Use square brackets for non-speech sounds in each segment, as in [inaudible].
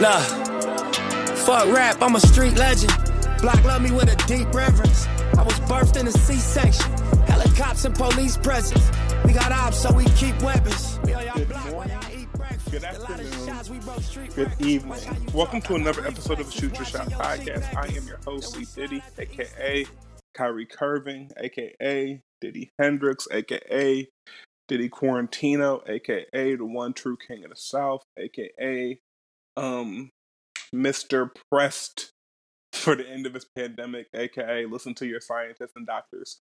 Nah, fuck rap, I'm a street legend. Black love me with a deep reverence. I was birthed in a C-section. Helicopters and police presence. We got ops, so we keep weapons. We Good block while y'all eat breakfast. Good A lot of afternoon. shots, we broke street Good evening. Watch how you Welcome to another episode of the Shoot Your Shot podcast. I am your host, C. Diddy, aka Kyrie Curving, aka Diddy Hendrix, aka Diddy Quarantino, aka the one true king of the South, aka um Mr. Pressed for the end of his pandemic, aka listen to your scientists and doctors.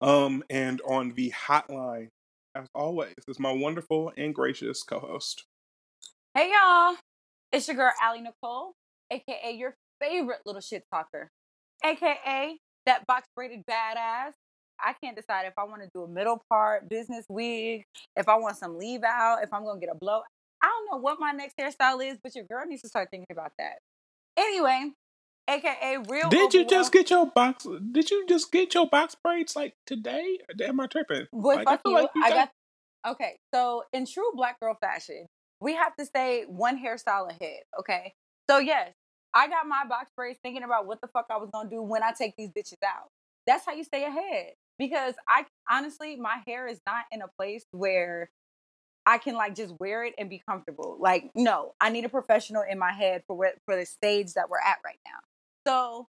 Um, and on the hotline, as always, is my wonderful and gracious co-host. Hey y'all, it's your girl Allie Nicole, aka your favorite little shit talker, aka that box braided badass. I can't decide if I want to do a middle part, business wig, if I want some leave out, if I'm gonna get a blow. I don't know what my next hairstyle is, but your girl needs to start thinking about that. Anyway, aka real. Did you just get your box? Did you just get your box braids like today? Am I tripping? Boy, Like, fuck feel you. like you I got okay. So in true black girl fashion, we have to stay one hairstyle ahead. Okay. So yes, I got my box braids thinking about what the fuck I was gonna do when I take these bitches out. That's how you stay ahead. Because I honestly, my hair is not in a place where I can like just wear it and be comfortable. Like, no, I need a professional in my head for where, for the stage that we're at right now. So,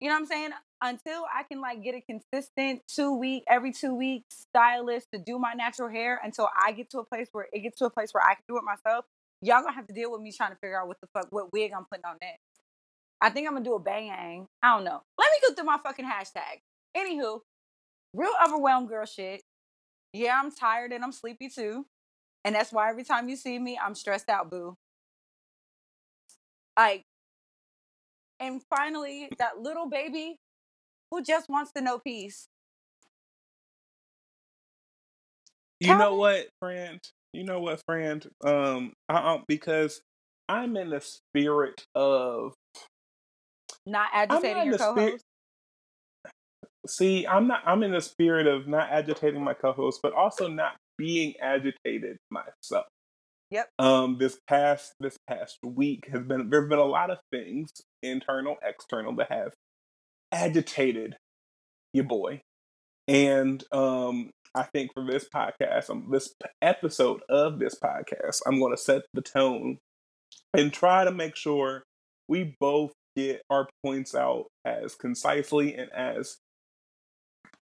you know what I'm saying? Until I can like get a consistent two week, every two weeks stylist to do my natural hair until I get to a place where it gets to a place where I can do it myself, y'all gonna have to deal with me trying to figure out what the fuck, what wig I'm putting on next. I think I'm gonna do a bang. I don't know. Let me go through my fucking hashtag. Anywho, real overwhelmed girl shit. Yeah, I'm tired and I'm sleepy too. And that's why every time you see me, I'm stressed out, boo. Like, and finally, that little baby who just wants to know peace. You Tell know me. what, friend? You know what, friend? Um, I, I, because I'm in the spirit of. Not agitating not your co-host. See, I'm not. I'm in the spirit of not agitating my co-host, but also not being agitated myself. Yep. Um, this past this past week has been there's been a lot of things, internal, external, that have agitated your boy, and um, I think for this podcast, um, this episode of this podcast, I'm going to set the tone and try to make sure we both get our points out as concisely and as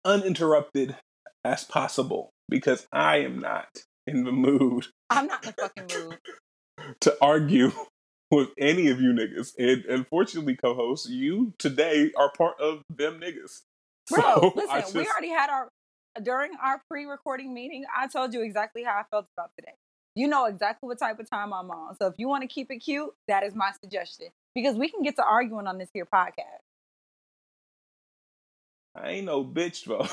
uninterrupted as possible because I am not in the mood I'm not in the fucking mood. [laughs] to argue [laughs] with any of you niggas. And unfortunately, co-hosts, you today are part of them niggas. [laughs] Bro, So, listen, I we already had our during our pre-recording meeting. I told you exactly how I felt about today. You know exactly what type of time I'm on. So if you want to keep it cute, that is my suggestion because we can get to arguing on this here podcast. I ain't no bitch, though.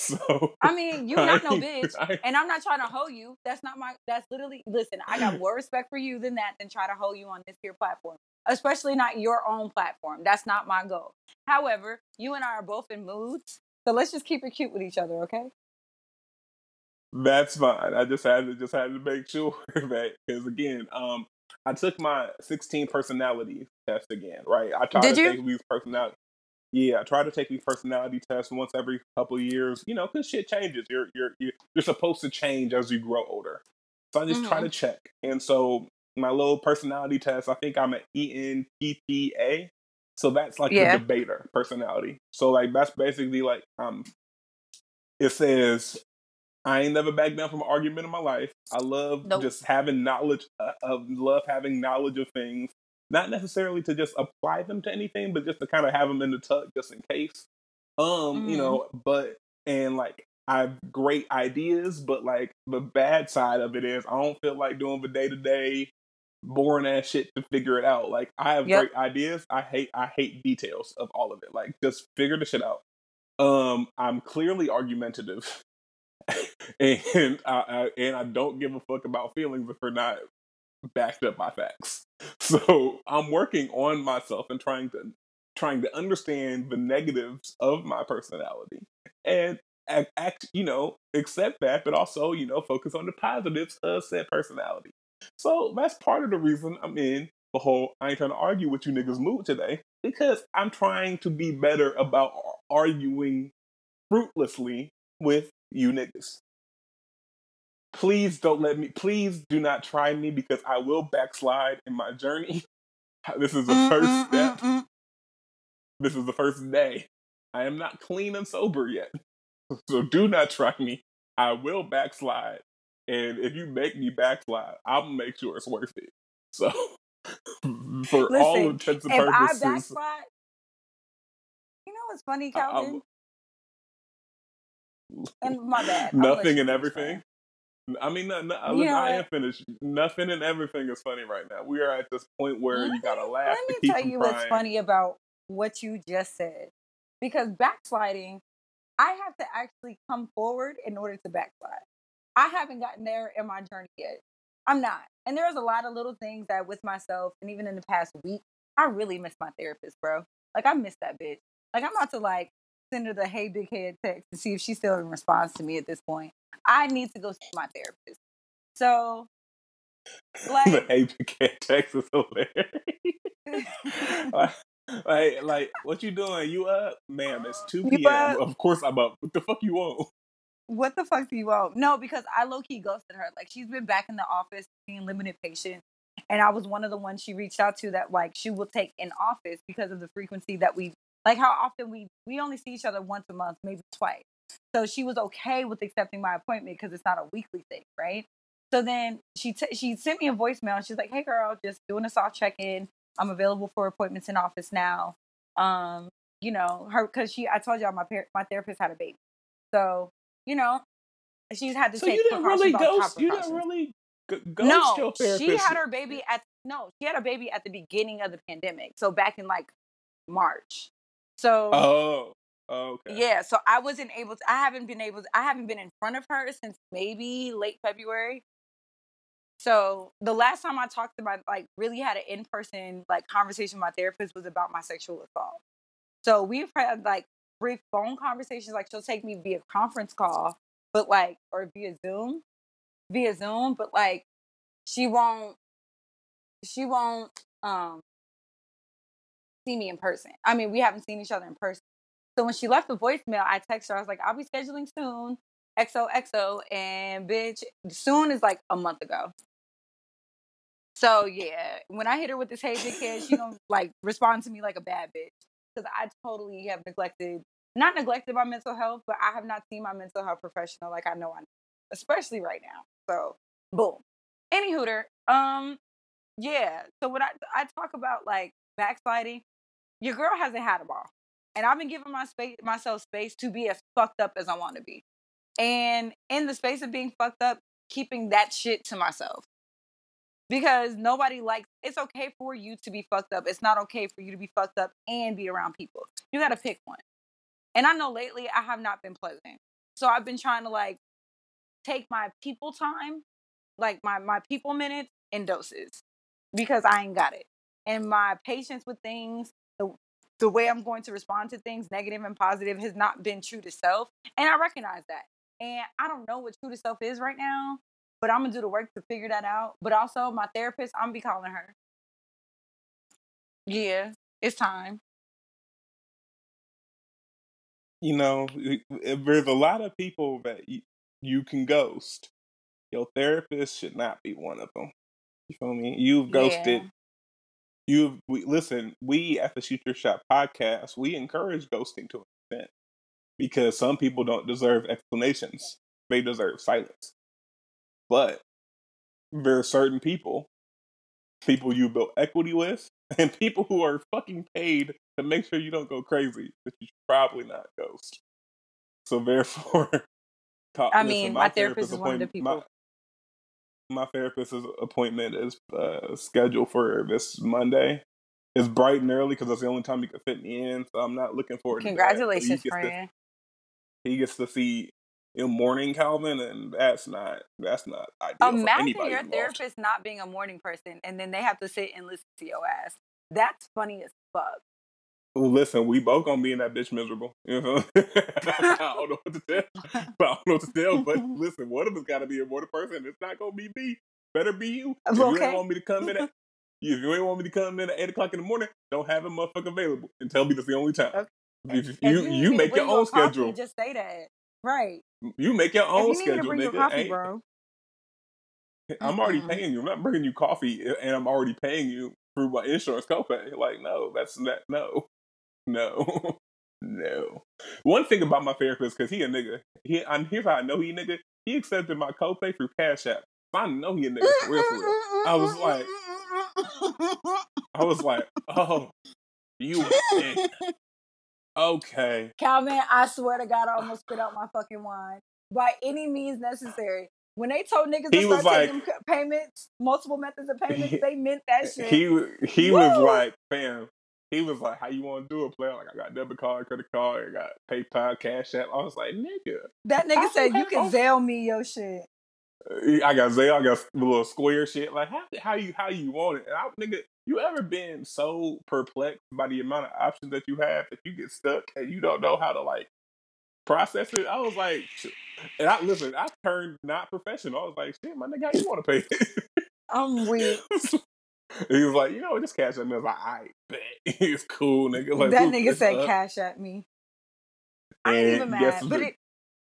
[laughs] so I mean, you not no bitch, I- and I'm not trying to hoe you. That's not my. That's literally. Listen, I got [clears throat] more respect for you than that than try to hoe you on this here platform, especially not your own platform. That's not my goal. However, you and I are both in moods, so let's just keep it cute with each other, okay? That's fine. I just had to just had to make sure [laughs] that because again, um, I took my 16 personality test again, right? I try Did to you? take these personality. Yeah, I try to take these personality tests once every couple of years. You know, because shit changes. You're you're you're you're supposed to change as you grow older. So I just try Mhm. to check, and so my little personality test. I think I'm an ENTPA. So that's like Yeah. the debater personality. So like that's basically like um, it says I ain't never backed down from an argument in my life. I love Nope. just having knowledge uh, of love having knowledge of things, not necessarily to just apply them to anything, but just to kind of have them in the tuck just in case. Um, you Mhm. know, but and like I have great ideas, but like the bad side of it is I don't feel like doing the day to day boring ass shit to figure it out. Like I have Yep. great ideas. I hate I hate details of all of it. Like just figure the shit out. Um, I'm clearly argumentative. [laughs] and I, I and I don't give a fuck about feelings if they're not backed up by facts. [laughs] So I'm working on myself and trying to trying to understand the negatives of my personality and act, you know accept that, but also you know focus on the positives of said personality. So that's part of the reason I'm in the whole I ain't trying to argue with you niggas mood today because I'm trying to be better about arguing fruitlessly with you niggas. Please don't let me, please do not try me because I will backslide in my journey. [laughs] This is the Mm, first mm, step. mm, mm. This is the first day. I am not clean and sober yet. [laughs] So do not try me. I will backslide. And if you make me backslide, I'll make sure it's worth it. [laughs] So, for all intents and if I purposes, backslide, you know what's funny, I- Calvin? And my bad. I'll nothing and everything. I mean, no, no, You listen, I am finished. Nothing and everything is funny right now. We are at this point where Let you gotta me- laugh Let me tell you crying. what's funny about what you just said. Because backsliding, I have to actually come forward in order to backslide. I haven't gotten there in my journey yet. I'm not. And there's a lot of little things that with myself, and even in the past week, I really miss my therapist, bro. Like I miss that bitch. Like I'm about to like send her the hey big head text to see if she still responds to me at this point. I need to go see my therapist. So [laughs] like hey cat text is hilarious. like, like, like, what you doing? You up, ma'am? It's two p.m. Of course I'm up. What the fuck you want? what the fuck do you want? No, because I low key ghosted her. Like she's been back in the office being limited patient. And I was one of the ones she reached out to that like she will take in office because of the frequency that we like how often we we only see each other once a month, maybe twice. So she was okay with accepting my appointment because it's not a weekly thing, right? So then she t- she sent me a voicemail. and She's like, "Hey girl, just doing a soft check in. I'm available for appointments in office now. Um, you know, her because she I told y'all my par- my therapist had a baby, so you know she's had to So take you didn't really ghost. You didn't really g- ghost No, she had her baby at no, she had a baby at the beginning of the pandemic. So back in like March. So Oh, okay. yeah, so I wasn't able to I haven't been able to I haven't been in front of her since maybe late February. So the last time I talked to my like really had an in person like conversation with my therapist was about my sexual assault. So we've had like brief phone conversations, like she'll take me via conference call, but like or via Zoom. Via Zoom, but like she won't she won't um see me in person. I mean, we haven't seen each other in person. So when she left the voicemail, I texted her. I was like, I'll be scheduling soon. XOXO and bitch, soon is like a month ago. So yeah, when I hit her with this hey big head, she gonna like respond to me like a bad bitch. Because I totally have neglected not neglected my mental health, but I have not seen my mental health professional like I know I need, especially right now. So boom. Any hooter. Um yeah. So when I I talk about like backsliding, your girl hasn't had a ball. And I've been giving my space myself space to be as fucked up as I want to be. And in the space of being fucked up, keeping that shit to myself. Because nobody likes it's okay for you to be fucked up. It's not okay for you to be fucked up and be around people. You gotta pick one. And I know lately I have not been pleasant. So I've been trying to like take my people time, like my my people minutes in doses because I ain't got it. And my patience with things, the way I'm going to respond to things, negative and positive, has not been true to self. And I recognize that. And I don't know what true to self is right now, but I'm gonna do the work to figure that out. But also my therapist, I'm gonna be calling her. Yeah, it's time. You know, there's a lot of people that you, you can ghost. Your therapist should not be one of them. You feel me? You've ghosted. Yeah. You've we, listen. We at the Shoot Your Shot podcast, we encourage ghosting to an extent because some people don't deserve explanations; they deserve silence. But there are certain people, people you built equity with, [laughs] and people who are fucking paid to make sure you don't go crazy that you should probably not ghost. So therefore, [laughs] talk, I listen, mean, my therapist is one of the appointment- my- people. My therapist's appointment is uh, scheduled for this Monday. It's bright and early because that's the only time he can fit me in. So I'm not looking forward to that. Congratulations, he gets to, friend. he gets to see in morning Calvin, and that's not that's not ideal Imagine your involved. therapist not being a morning person and then they have to sit and listen to your ass. That's funny as fuck. Well, listen, we both gonna be in that bitch miserable. You know? [laughs] I don't know what to tell. [laughs] I don't know what to tell. But listen, one of us got to be a morning person. It's not gonna be me. Better be you. If you ain't want me to come in at [laughs] If you ain't want me to come in at eight o'clock in the morning, don't have a motherfucker available and tell me that's the only time. Okay. If If you need you make your you own coffee, schedule. Just say that. Right. You make your If own you schedule, bring you a nigga. coffee, bro. I'm already Mm-mm. paying you. I'm not bringing you coffee, and I'm already paying you through my insurance copay. Like, no, that's not. No, no, [laughs] no. One thing about my therapist, because he a nigga. He, I'm here's how I know he a nigga. He accepted my copay through Cash App. I know he a nigga for real, for real. I was like, [laughs] I was like, oh, you. Okay. Calvin, I swear to God, I almost spit out my fucking wine. By any means necessary. When they told niggas He to was start like- taking payments, multiple methods of [laughs] payments, He- they meant that shit. He he was like, fam. He was like, how you want to do it, player? Like, I got debit card, credit card, I got PayPal, Cash App. I was like, nigga. that I nigga said you can Zelle me your shit. I got Zelle, I got little square shit. Like how how you how you want it? And I, nigga, you ever been so perplexed by the amount of options that you have that you get stuck and you don't know how to like process it? I was like, and I listen. I turned not professional. I was like, shit, my nigga, how you want to pay? I'm [laughs] weak. He was like, you know, just Cash App me. I was like, I bet [laughs] it's cool, nigga. Like that nigga said up. Cash App me. I ain't even guess mad. But it,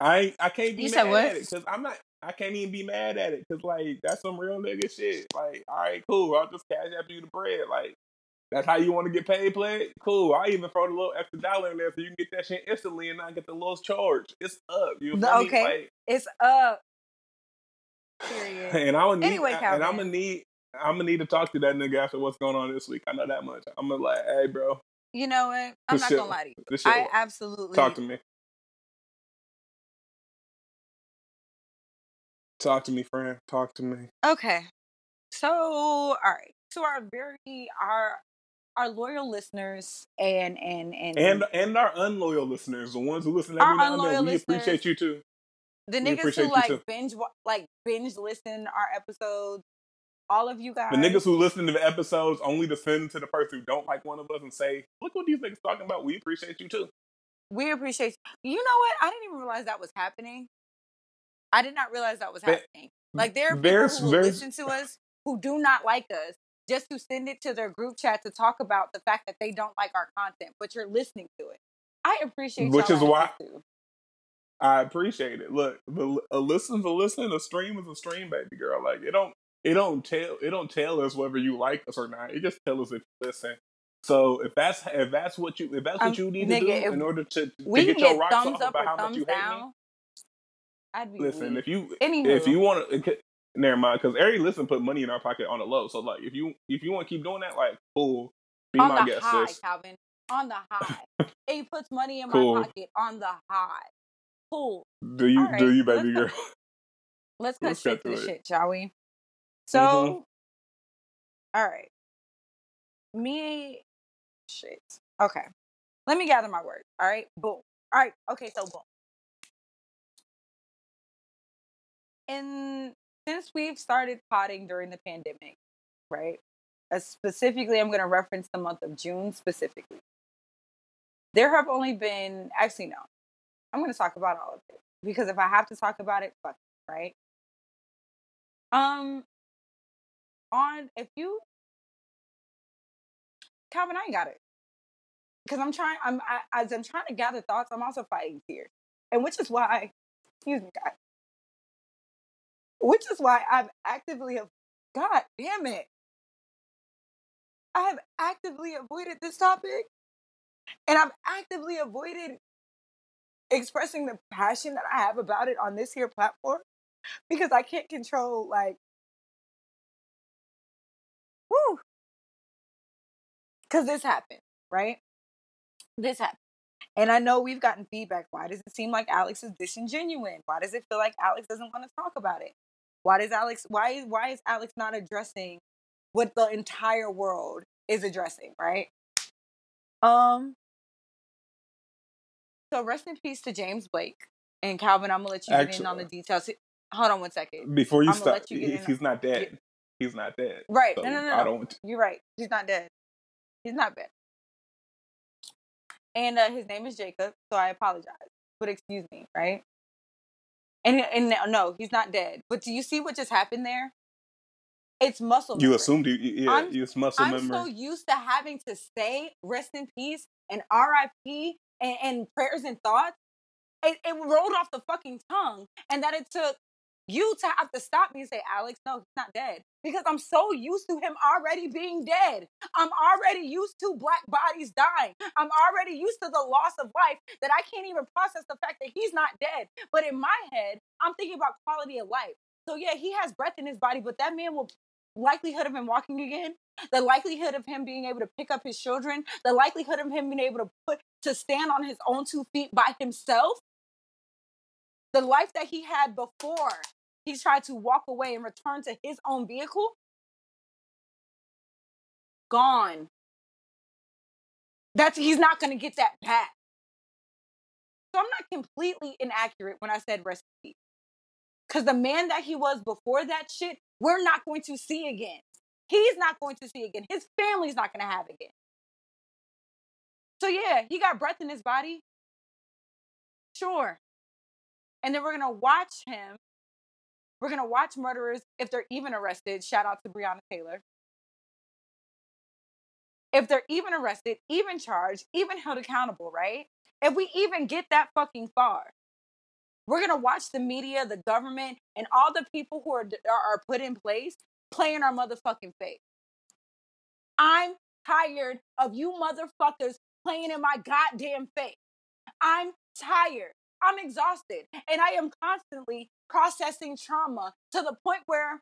I ain't- I can't be mad at it because I'm not. I can't even be mad at it because like that's some real nigga shit. Like, all right, cool. I'll just cash after you the bread. Like, that's how you want to get paid. Play cool. I even throw the little extra dollar in there so you can get that shit instantly and not get the lowest charge. It's up. You know what I mean? Okay. Like, it's up. Period. [laughs] and I would need. Anyway, and I'm gonna need. I'm gonna need to talk to that nigga after what's going on this week. I know that much. I'm gonna like, hey, bro, You know what? I'm not shit- gonna lie to you. I absolutely talk to me. Talk to me, friend. Talk to me. Okay. So, all right. To our very our our loyal listeners and and and, And and our unloyal listeners, the ones who listen every now and then, we appreciate you too. the we niggas who like binge like binge listen our episodes. All of you guys. The niggas who listen to the episodes only to send to the person who don't like one of us and say, "Look what these niggas talking about." We appreciate you too. we appreciate you. You know what? I didn't even realize that was happening. I did not realize that was happening. Like there are people who listen to us who do not like us, just to send it to their group chat to talk about the fact that they don't like our content, but you're listening to it. I appreciate Which is why-. I appreciate it. Look, the, a listen's a listen, a stream is a stream, baby girl. Like it don't, it don't tell, it don't tell us whether you like us or not. It just tells us if you listen. So if that's if that's what you if that's what Um, you need nigga, to do in order to, to We get can your get rocks thumbs off up about or how much thumbs you hate me. down. I'd be Listen, if you Anywho. if you want to, never mind, because every listen put money in our pocket on the low. So like, if you if you want to keep doing that, like, cool, be on my the guest, high, sis. Calvin. On the high. [laughs] it puts money in Cool. my pocket on the high. Cool. Do you right, do you, let's baby go- girl? [laughs] [laughs] Let's cut Let's straight get to the it. shit, shall we? So, Mhm. all right. Me, shit. Okay. Let me gather my words. All right. Boom. All right. Okay. So, boom. And since we've started potting during the pandemic, right? Uh, specifically, I'm going to reference the month of June specifically. There have only been, actually, no. I'm going to talk about all of it because if I have to talk about it, fuck it, right? Um, on if you, Calvin, I ain't got it because I'm trying. I'm I, as I'm trying to gather thoughts. I'm also fighting fear, and which is why, excuse me, God, which is why I've actively, have. God damn it, I have actively avoided this topic, and I've actively avoided expressing the passion that I have about it on this here platform because I can't control like whoo because this happened right? This happened. And I know we've gotten feedback why does it seem like Alex is disingenuous? Why does it feel like Alex doesn't want to talk about it? Why does Alex why why is Alex not addressing what the entire world is addressing right? Um so rest in peace to James Blake and Calvin I'm gonna let you get in on the details. Hold on one second. Before you I'ma stop, you he's, he's not dead. He's not dead. Right. So no, no, no, I don't. You're right. He's not dead. He's not dead. And uh, his name is Jacob, so I apologize. But excuse me, right? And and no, he's not dead. But do you see what just happened there? It's muscle. You assumed you, yeah, I'm- it's muscle I'm memory. so used to having to say rest in peace and R.I.P. and, and prayers and thoughts. It, it rolled off the fucking tongue, and that it took you to have to stop me and say, Alex, no, he's not dead. Because I'm so used to him already being dead. I'm already used to black bodies dying. I'm already used to the loss of life that I can't even process the fact that he's not dead. But in my head, I'm thinking about quality of life. So yeah, he has breath in his body, but that man will likelihood of him walking again, the likelihood of him being able to pick up his children, the likelihood of him being able to put to stand on his own two feet by himself, the life that he had before he tried to walk away and return to his own vehicle, gone. That's he's not gonna get that back. So I'm not completely inaccurate when I said recipe. Because the man that he was before that shit, we're not going to see again. He's not going to see again. His family's not going to have again. So yeah, he got breath in his body. Sure. And then we're gonna watch him. We're gonna watch murderers if they're even arrested. Shout out to Breonna Taylor. If they're even arrested, even charged, even held accountable, right? If we even get that fucking far, we're gonna watch the media, the government, and all the people who are are, are put in place playing our motherfucking face. I'm tired of you motherfuckers playing in my goddamn face. I'm tired. I'm exhausted. And I am constantly processing trauma to the point where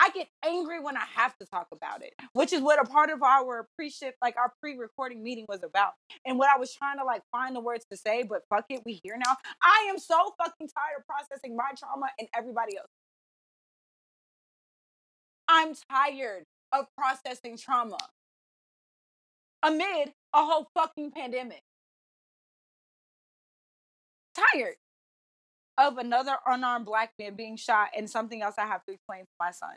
I get angry when I have to talk about it, which is what a part of our pre-shift, like our pre-recording meeting was about. And what I was trying to like find the words to say, but fuck it, we here now. I am so fucking tired of processing my trauma and everybody else. I'm tired of processing trauma amid a whole fucking pandemic. Tired of another unarmed black man being shot and something else I have to explain to my son,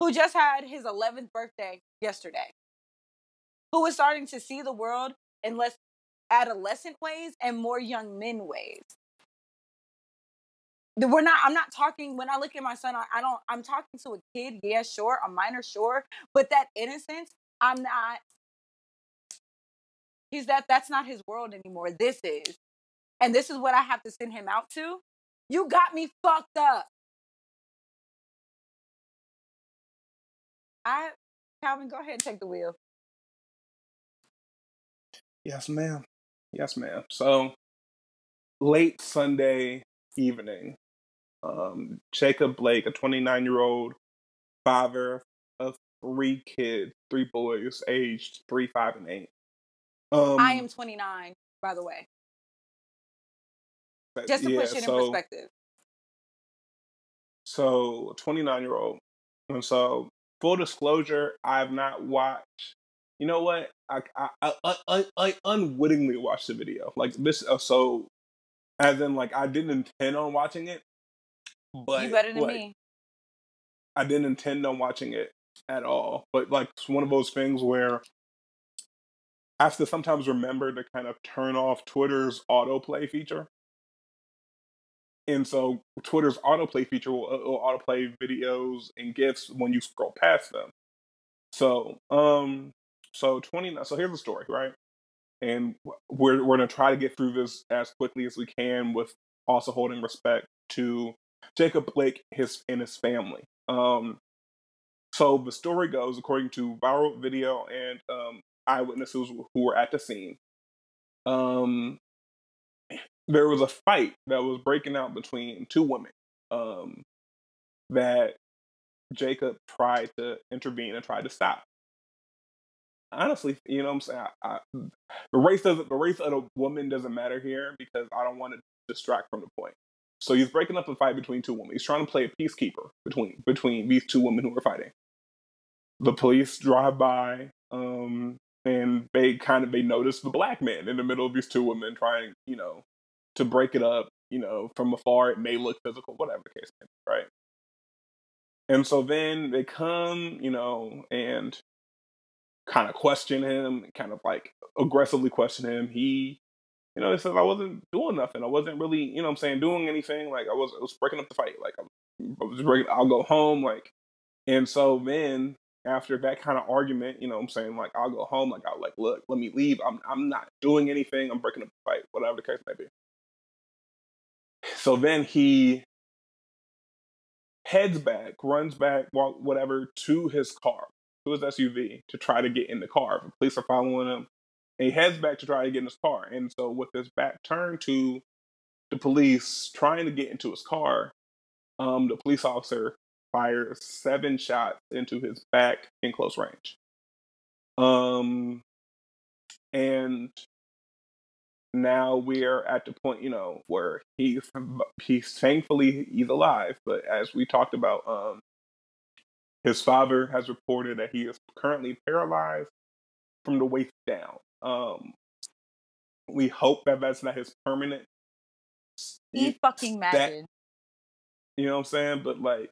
who just had his 11th birthday yesterday, who is starting to see the world in less adolescent ways and more young men ways. We're not, I'm not talking, when I look at my son, I, I don't, I'm talking to a kid, yeah, sure, a minor, sure, but that innocence, I'm not, he's that, that's not his world anymore. This is. And this is what I have to send him out to. You got me fucked up. I, Calvin, go ahead and take the wheel. Yes, ma'am. Yes, ma'am. So late Sunday evening, um, Jacob Blake, a 29 year old father of three kids, three boys, aged three, five, and eight. Um, I am 29, by the way. Just to yeah, put shit in perspective. So, 29 year old. And so, full disclosure, I've not watched. You know what? I I I, I, I unwittingly watched the video. Like this. Uh, so, as in, like I didn't intend on watching it, but you better than like, me. I didn't intend on watching it at all. But like it's one of those things where I have to sometimes remember to kind of turn off Twitter's autoplay feature. And so Twitter's autoplay feature will, will autoplay videos and GIFs when you scroll past them. So, um, so 29, so here's the story, right? And we're, we're going to try to get through this as quickly as we can with also holding respect to Jacob Blake his, and his family. Um, so the story goes, according to viral video and um, eyewitnesses who were at the scene, um, there was a fight that was breaking out between two women um, that Jacob tried to intervene and tried to stop. Honestly, you know what I'm saying? I, I, the race doesn't the race of the woman doesn't matter here because I don't want to distract from the point. So he's breaking up a fight between two women. He's trying to play a peacekeeper between between these two women who are fighting. The police drive by, um, and they kind of they notice the black man in the middle of these two women trying, you know, to break it up. You know, from afar it may look physical, whatever the case may be, right? And so then they come, you know, and kind of question him, kind of like aggressively question him. He, you know, he says I wasn't doing nothing. I wasn't really, you know, what I'm saying doing anything. Like I was, I was breaking up the fight. Like I was breaking, I'll go home, like, and so then after that kind of argument, you know, I'm saying like I'll go home, like I'll like look, let me leave. I'm I'm not doing anything. I'm breaking up the fight, whatever the case may be. So then he heads back, runs back, walk, whatever, to his car, to his SUV, to try to get in the car. The police are following him. And he heads back to try to get in his car. And so, with his back turned to the police trying to get into his car, um, the police officer fires seven shots into his back in close range. Um, and now we're at the point, you know, where he's he's thankfully he's alive, but as we talked about, um, his father has reported that he is currently paralyzed from the waist down. Um, we hope that that's not his permanent. He fucking imagine. You know what I'm saying? But like,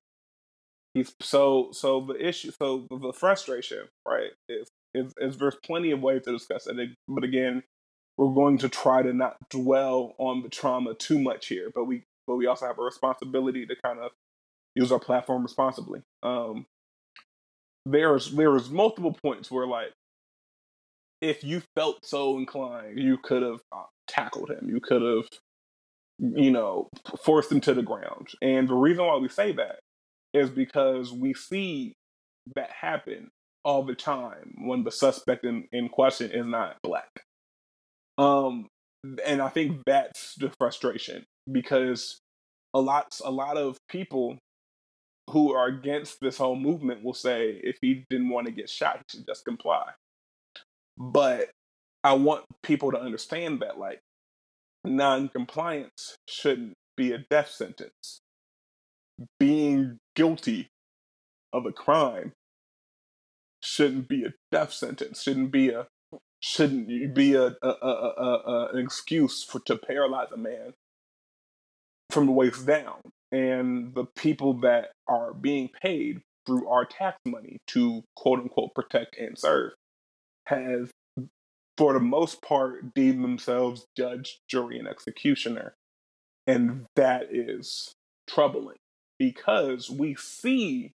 he's so so the issue, so the frustration, right? Is is, is there's plenty of ways to discuss it, but again, we're going to try to not dwell on the trauma too much here, but we but we also have a responsibility to kind of use our platform responsibly. Um, there's there's multiple points where like if you felt so inclined, you could have uh, tackled him. You could have, you know, forced him to the ground. And the reason why we say that is because we see that happen all the time when the suspect in, in question is not black. Um, and I think that's the frustration because a lot a lot of people who are against this whole movement will say if he didn't want to get shot, he should just comply. But I want people to understand that like non-compliance shouldn't be a death sentence. Being guilty of a crime shouldn't be a death sentence. Shouldn't be a shouldn't be a, a, a, a, an excuse for to paralyze a man from the waist down. And the people that are being paid through our tax money to quote unquote protect and serve have, for the most part, deemed themselves judge, jury, and executioner. And that is troubling because we see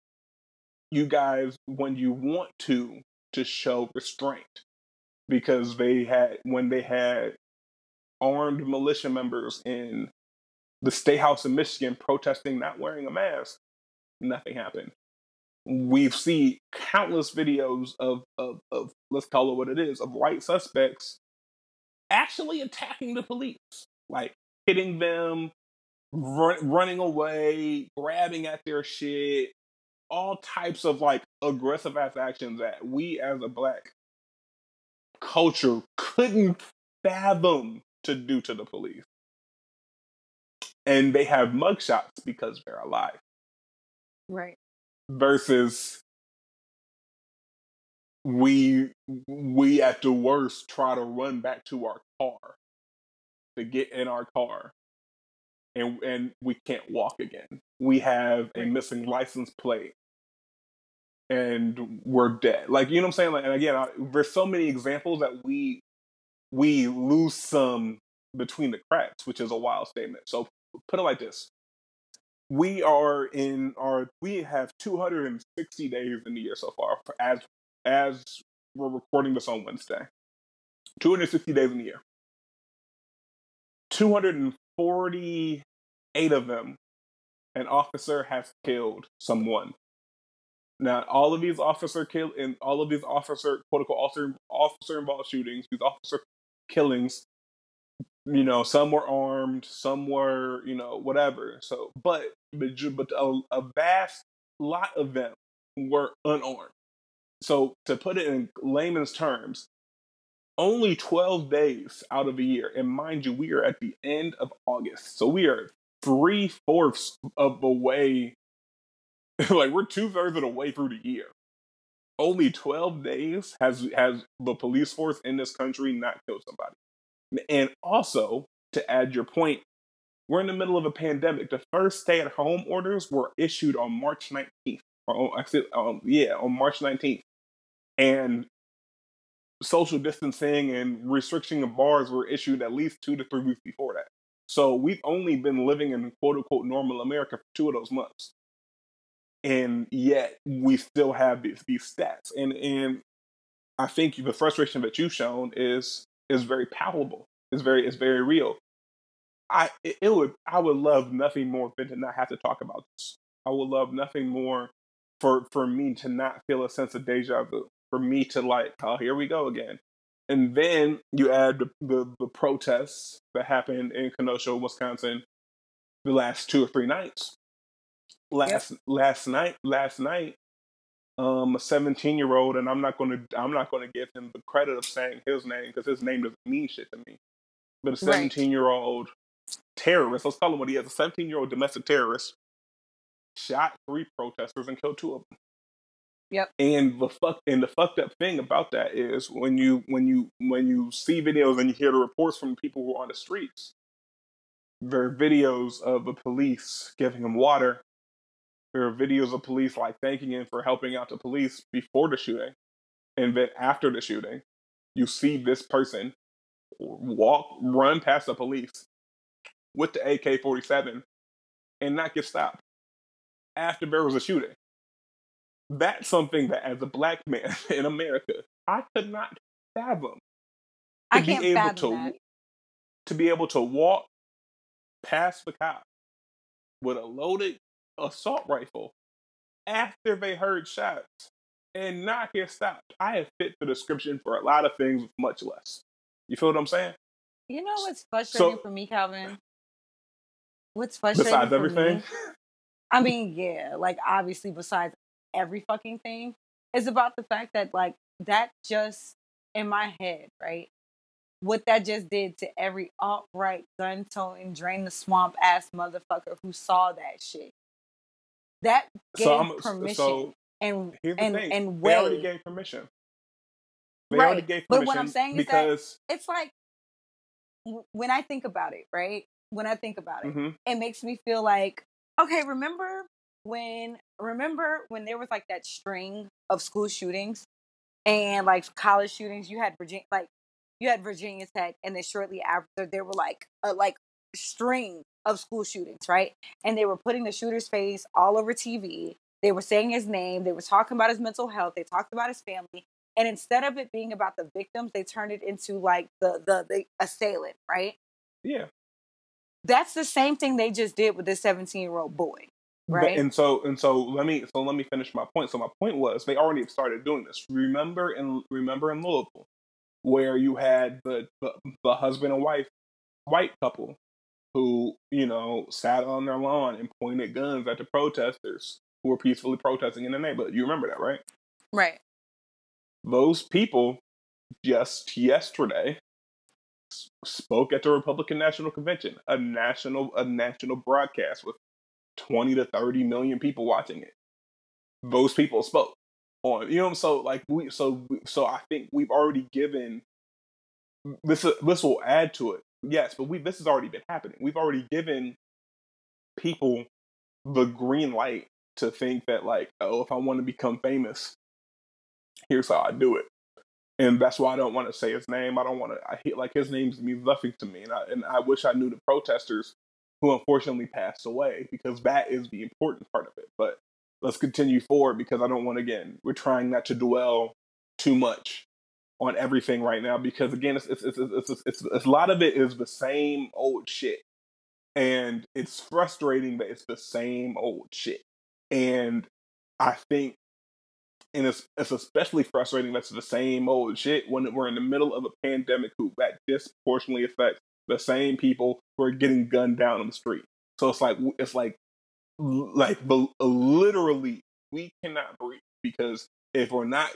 you guys when you want to to show restraint because they had when they had armed militia members in the state house in Michigan protesting not wearing a mask, nothing happened. We've seen countless videos of, of, of let's call it what it is, of white suspects actually attacking the police, like hitting them, run, running away, grabbing at their shit, all types of like aggressive ass actions that we as a black culture couldn't fathom to do to the police. And they have mugshots because they're alive. Right. Versus we we at the worst try to run back to our car to get in our car and and we can't walk again. We have a missing license plate and we're dead. Like you know what I'm saying? Like, and again, I, there's so many examples that we we lose some between the cracks, which is a wild statement. So put it like this: we are in our we have 260 days in the year so far as as we're recording this on Wednesday. 260 days in the year. 248 of them, an officer has killed someone now, all of these officer kill and all of these officer quote unquote officer officer involved shootings, these officer killings, you know, some were armed, some were you know whatever. So, but but a, a vast lot of them were unarmed. So, to put it in layman's terms, only 12 days out of a year, and mind you, we are at the end of August, so we are three fourths of the way [laughs] like we're two thirds of the way through the year. Only twelve days has has the police force in this country not killed somebody. And also, to add your point, we're in the middle of a pandemic. The first stay-at-home orders were issued on March 19th. Or, um, yeah, on March 19th. And social distancing and restriction of bars were issued at least two to three weeks before that. So we've only been living in quote unquote normal America for two of those months. And yet we still have these, these stats. And and I think the frustration that you've shown is is very palpable. It's very it's very real. I it would I would love nothing more than to not have to talk about this. I would love nothing more for for me to not feel a sense of deja vu. For me to like, oh, here we go again. And then you add the, the, the protests that happened in Kenosha, Wisconsin, the last two or three nights. Last yep. last night, last night, um, a 17 year old, and I'm not going to I'm not going to give him the credit of saying his name because his name doesn't mean shit to me. But a 17 year old terrorist, let's call him what he is, a 17 year old domestic terrorist, shot three protesters and killed two of them. Yep. And the fuck and the fucked up thing about that is when you when you when you see videos and you hear the reports from people who are on the streets, there are videos of the police giving him water. There are videos of police like thanking him for helping out the police before the shooting. And then after the shooting, you see this person walk run past the police with the AK forty seven and not get stopped after there was a shooting that's something that as a black man [laughs] in America, I could not fathom. I can't be able to that. to be able to walk past the cop with a loaded assault rifle after they heard shots and not get stopped. I have fit the description for a lot of things, much less. You feel what I'm saying? You know what's frustrating so, for me, Calvin? What's frustrating besides everything? Me? I mean, yeah, like obviously besides every fucking thing is about the fact that like that just in my head, right? What that just did to every alt right gun toting drain the swamp ass motherfucker who saw that shit. That gave so permission so and and thing. and way. They already gave permission. They right. already gave permission. But what I'm saying because... is that it's like when I think about it, right? When I think about it, mm-hmm. it makes me feel like okay. Remember when remember when there was like that string of school shootings and like college shootings you had virginia like you had virginia tech and then shortly after there were like a like string of school shootings right? And they were putting the shooter's face all over tv they were saying his name. They were talking about his mental health. They talked about his family. And instead of it being about the victims they turned it into like the the, the assailant right? Yeah. That's the same thing they just did with this 17 year old boy Right. And so and so let me so let me finish my point. So my point was they already started doing this. Remember in remember in Louisville where you had the the, the husband and wife white couple who, you know, sat on their lawn and pointed guns at the protesters who were peacefully protesting in the neighborhood. You remember that, right? Right. Those people just yesterday spoke at the Republican National Convention, a national a national broadcast with 20 to 30 million people watching it. Those people spoke on, you know, so like we, so, so I think we've already given this, this will add to it. Yes, but we, this has already been happening. We've already given people the green light to think that like, oh, if I want to become famous, here's how I do it. And that's why I don't want to say his name. I don't want to. I hate like his name means nothing to me, and I, and I wish I knew the protesters who unfortunately passed away because that is the important part of it. But let's continue forward because I don't want again. We're trying not to dwell too much on everything right now because again, it's it's it's it's, it's, it's, it's a lot of it is the same old shit, and it's frustrating that it's the same old shit. And I think, and it's it's especially frustrating that's the same old shit when we're in the middle of a pandemic who that disproportionately affects the same people who are getting gunned down on the street. So it's like it's like like literally we cannot breathe because if we're not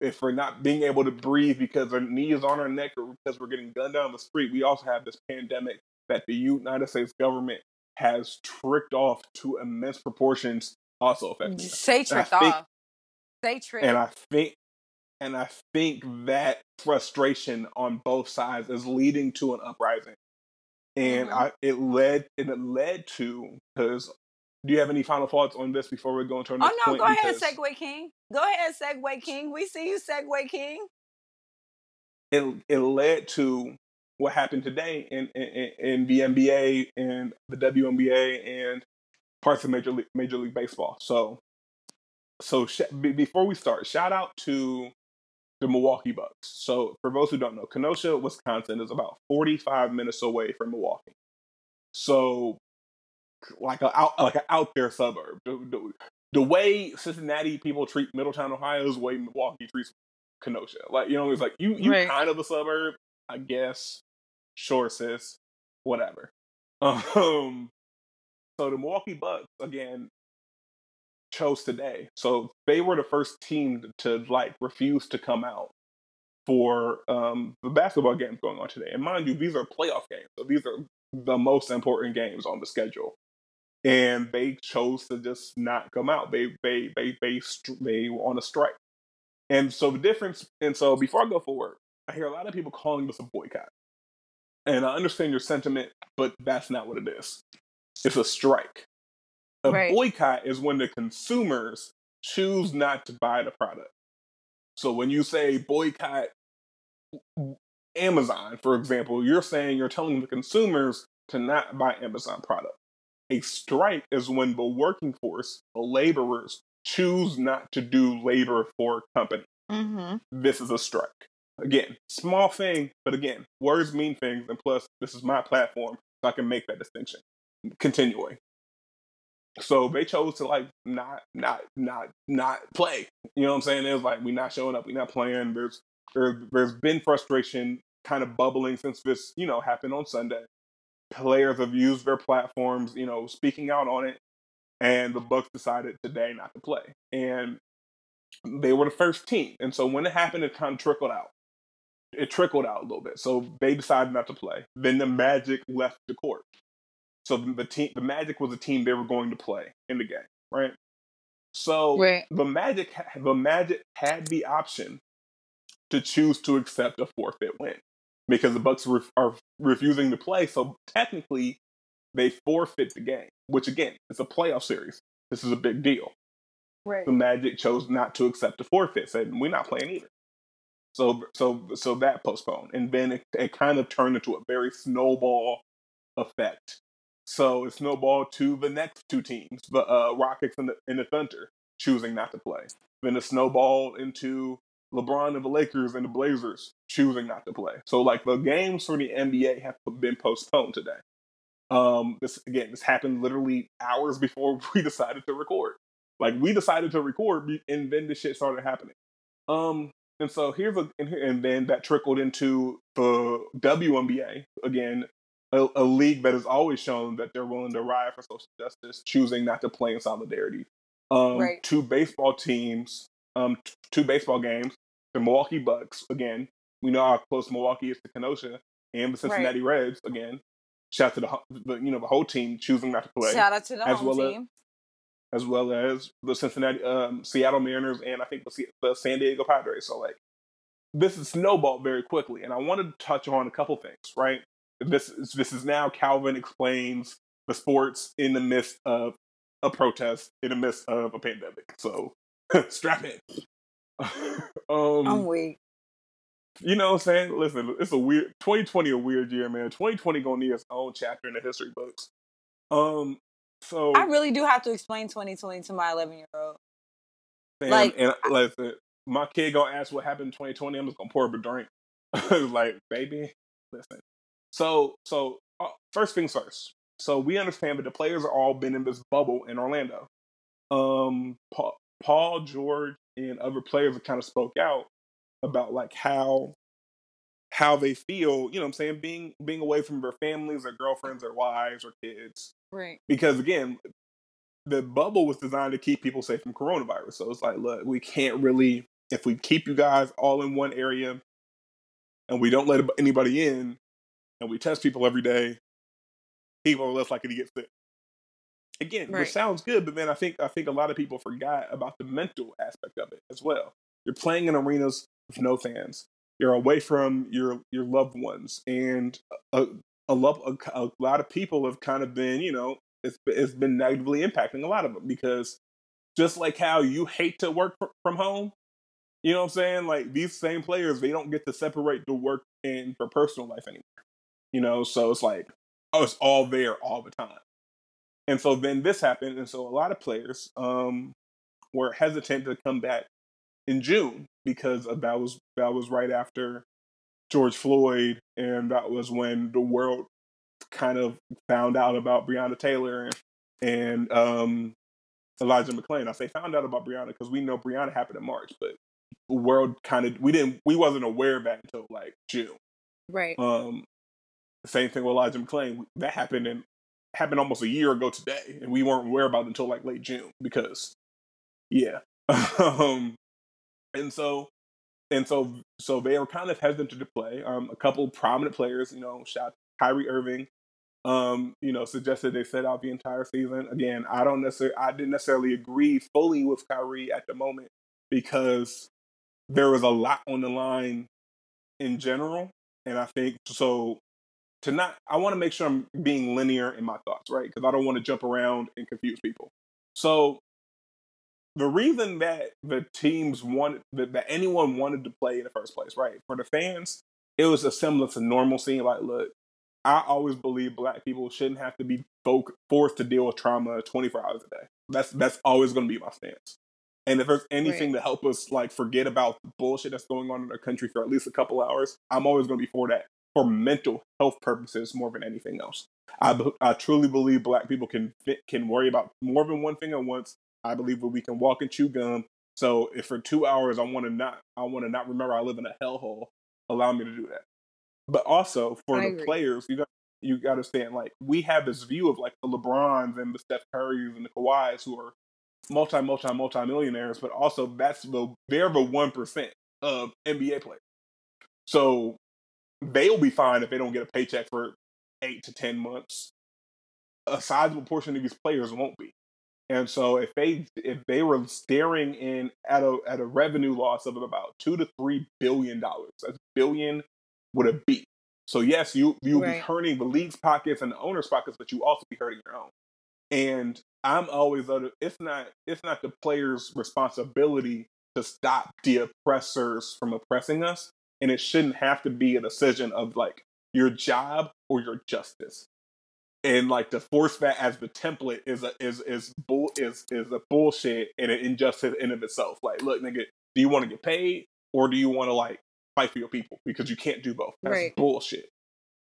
if we're not being able to breathe because our knee is on our neck or because we're getting gunned down the street, we also have this pandemic that the United States government has tricked off to immense proportions, also affecting. Say tricked off. Say tricked. And I think and I think that frustration on both sides is leading to an uprising. And mm-hmm. I, it led and it led to because do you have any final thoughts on this before we go into our oh, next Oh no, go ahead, Segue King. Go ahead, Segue King. We see you, Segue King. It it led to what happened today in in, in the NBA and the WNBA and parts of Major League Major League Baseball. So, so sh- before we start, shout out to the Milwaukee Bucks. So, for those who don't know, Kenosha, Wisconsin is about 45 minutes away from Milwaukee. So, like a out like an out there suburb. The, the, the way Cincinnati people treat Middletown, Ohio, is the way Milwaukee treats Kenosha. Like you know, it's like you you right. kind of a suburb, I guess. Sure, sis. Whatever. [laughs] Um. So the Milwaukee Bucks again chose today. So they were the first team to like refuse to come out for um, the basketball games going on today. And mind you, these are playoff games, so these are the most important games on the schedule. And they chose to just not come out. They they they they they were on a strike. And so the difference. And so before I go forward, I hear a lot of people calling this a boycott. And I understand your sentiment, but that's not what it is. It's a strike. A right. boycott is when the consumers choose not to buy the product. So when you say boycott Amazon, for example, you're saying you're telling the consumers to not buy Amazon product. A strike is when the working force, the laborers, choose not to do labor for a company. Mm-hmm. This is a strike. Again, small thing, but again, words mean things, and plus, this is my platform, so I can make that distinction. Continuing. So they chose to like not not not not play. You know what I'm saying? It was like we're not showing up, we're not playing. There's there, there's been frustration kind of bubbling since this, you know, happened on Sunday. Players have used their platforms, you know, speaking out on it, and the Bucks decided today not to play. And they were the first team. And so when it happened, it kind of trickled out. It trickled out a little bit. So they decided not to play. Then the Magic left the court. So the team, the Magic was a team they were going to play in the game, right? So right. the Magic, the Magic had the option to choose to accept a forfeit win because the Bucks re- are refusing to play. So technically, they forfeit the game, which again it's a playoff series. This is a big deal. Right. The Magic chose not to accept the forfeit, said we're not playing either. So so so that postponed, and then it, it kind of turned into a very snowball effect so it snowballed to the next two teams, the uh, Rockets and the, and the Thunder, choosing not to play. Then it snowballed into LeBron and the Lakers and the Blazers choosing not to play. So like the games for the NBA have been postponed today. Um, this again, this happened literally hours before [laughs] we decided to record. Like we decided to record, and then the shit started happening. Um, and so here's a, and then that trickled into the WNBA again a, a, league that has always shown that they're willing to riot for social justice, choosing not to play in solidarity. Um, right. Two baseball teams, um, t- two baseball games. The Milwaukee Bucks again. We know how close Milwaukee is to Kenosha, and the Cincinnati right. Reds again. Shout out to the, the, you know the whole team choosing not to play. Shout out to the as well team. As, as well as the Cincinnati, um, Seattle Mariners, and I think the, the San Diego Padres. So like, this is snowballed very quickly, and I wanted to touch on a couple things. Right, this is, this is now Calvin explains the sports in the midst of a protest in the midst of a pandemic. So [laughs] strap in. [laughs] um, I'm weak. You know what I'm saying? Listen, it's a weird 2020 a weird year, man. 2020 gonna need its own chapter in the history books. Um so I really do have to explain 2020 to my 11 year old. Like, and listen, my kid gonna ask what happened in 2020. I'm just gonna pour up a drink. [laughs] like, baby, listen, so, so uh, first things first. So we understand that the players are all been in this bubble in Orlando. Um, Paul, Paul George and other players have kind of spoke out about like how how they feel, you know what I'm saying, being being away from their families, their girlfriends, their wives, or kids. Right. Because again, the bubble was designed to keep people safe from coronavirus. So it's like, look, we can't really if we keep you guys all in one area and we don't let anybody in, and we test people every day, people are less likely to get sick. Again, right. which sounds good, but man, I think I think a lot of people forgot about the mental aspect of it as well. You're playing in arenas with no fans. You're away from your your loved ones, and a a, love, a, a lot of people have kind of been, you know, it's it's been negatively impacting a lot of them because just like how you hate to work from home, you know what I'm saying? Like these same players, they don't get to separate the work and their personal life anymore. You know, so it's like, oh, it's all there all the time. And so then this happened, and so a lot of players um, were hesitant to come back in June because that was that was right after George Floyd, and that was when the world kind of found out about Breonna Taylor and, and um, Elijah McClain. I say found out about Breonna because we know Breonna happened in March, but the world kind of we didn't we wasn't aware of that until like June. Right. Um, same thing with Elijah McClain. That happened in happened almost a year ago today, and we weren't aware about it until like late June because, yeah. [laughs] um, and so and so so they were kind of hesitant to play. Um, a couple prominent players, you know, shout Kyrie Irving, um, you know, suggested they set out the entire season. Again, I don't necessarily I didn't necessarily agree fully with Kyrie at the moment because there was a lot on the line in general. And I think so to not I want to make sure I'm being linear in my thoughts, right? Because I don't want to jump around and confuse people. So the reason that the teams wanted that, that, anyone wanted to play in the first place, right? For the fans, it was a semblance of normalcy. Like, look, I always believe black people shouldn't have to be forced to deal with trauma 24 hours a day. That's that's always going to be my stance. And if there's anything right. to help us like forget about the bullshit that's going on in our country for at least a couple hours, I'm always going to be for that for mental health purposes more than anything else. I, I truly believe black people can can worry about more than one thing at once I believe that we can walk and chew gum. So if for two hours I want to not, I want to not remember I live in a hellhole. Allow me to do that. But also for I the agree. players, you got you got to understand like we have this view of like the LeBrons and the Steph Currys and the Kawhis who are multi multi multi millionaires, but also that's the they're the one percent of NBA players. So they'll be fine if they don't get a paycheck for eight to ten months. A sizable portion of these players won't be. And so if they if they were staring in at a at a revenue loss of about two to three billion dollars, that's billion with a B. So yes, you you'll right. be hurting the league's pockets and the owner's pockets, but you also be hurting your own. And I'm always other it's not it's not the player's responsibility to stop the oppressors from oppressing us. And it shouldn't have to be a decision of like your job or your justice and like to force that as the template is a is is bull is is a bullshit and an injustice in of itself. Like, look, nigga, do you want to get paid or do you want to like fight for your people? Because you can't do both. That's right. bullshit.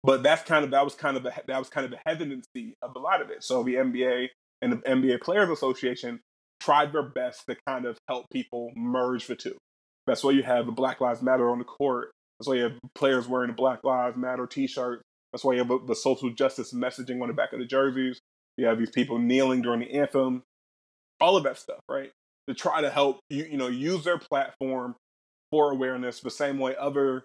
But that's kind of that was kind of the that was kind of the hesitancy of a lot of it. So the NBA and the NBA Players Association tried their best to kind of help people merge the two. That's why you have the Black Lives Matter on the court. That's why you have players wearing a Black Lives Matter T-shirt that's why you have the social justice messaging on the back of the jerseys. You have these people kneeling during the anthem, all of that stuff, right? To try to help you, you know, use their platform for awareness the same way other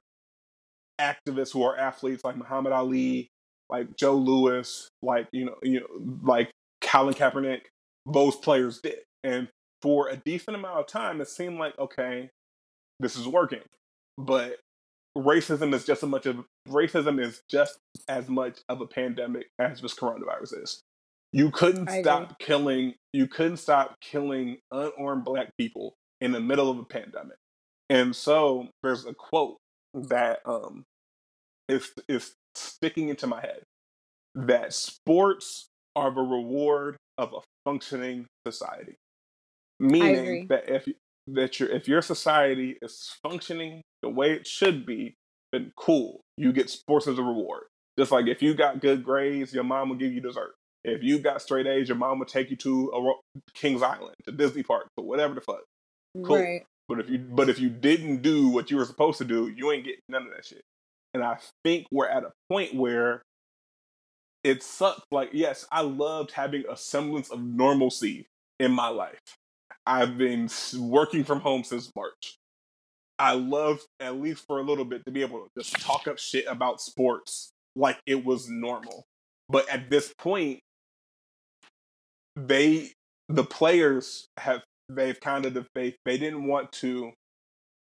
activists who are athletes like Muhammad Ali, like Joe Louis, like you know, you know, like Colin Kaepernick, those players did. And for a decent amount of time, it seemed like okay, this is working. But racism is just as much of racism is just as much of a pandemic as this coronavirus is. You couldn't I stop agree. killing you couldn't stop killing unarmed black people in the middle of a pandemic. And so there's a quote that um is is sticking into my head that sports are the reward of a functioning society. Meaning that if that your if your society is functioning the way it should be, then cool. You get sports as a reward. Just like if you got good grades, your mom will give you dessert. If you got straight A's, your mom will take you to a Kings Island, to Disney Park, or whatever the fuck. Cool. Right. But if you but if you didn't do what you were supposed to do, you ain't getting none of that shit. And I think we're at a point where it sucks. Like, yes, I loved having a semblance of normalcy in my life. I've been working from home since March. I love, at least for a little bit, to be able to just talk up shit about sports like it was normal. But at this point, they, the players have, they've kind of, they, they didn't want to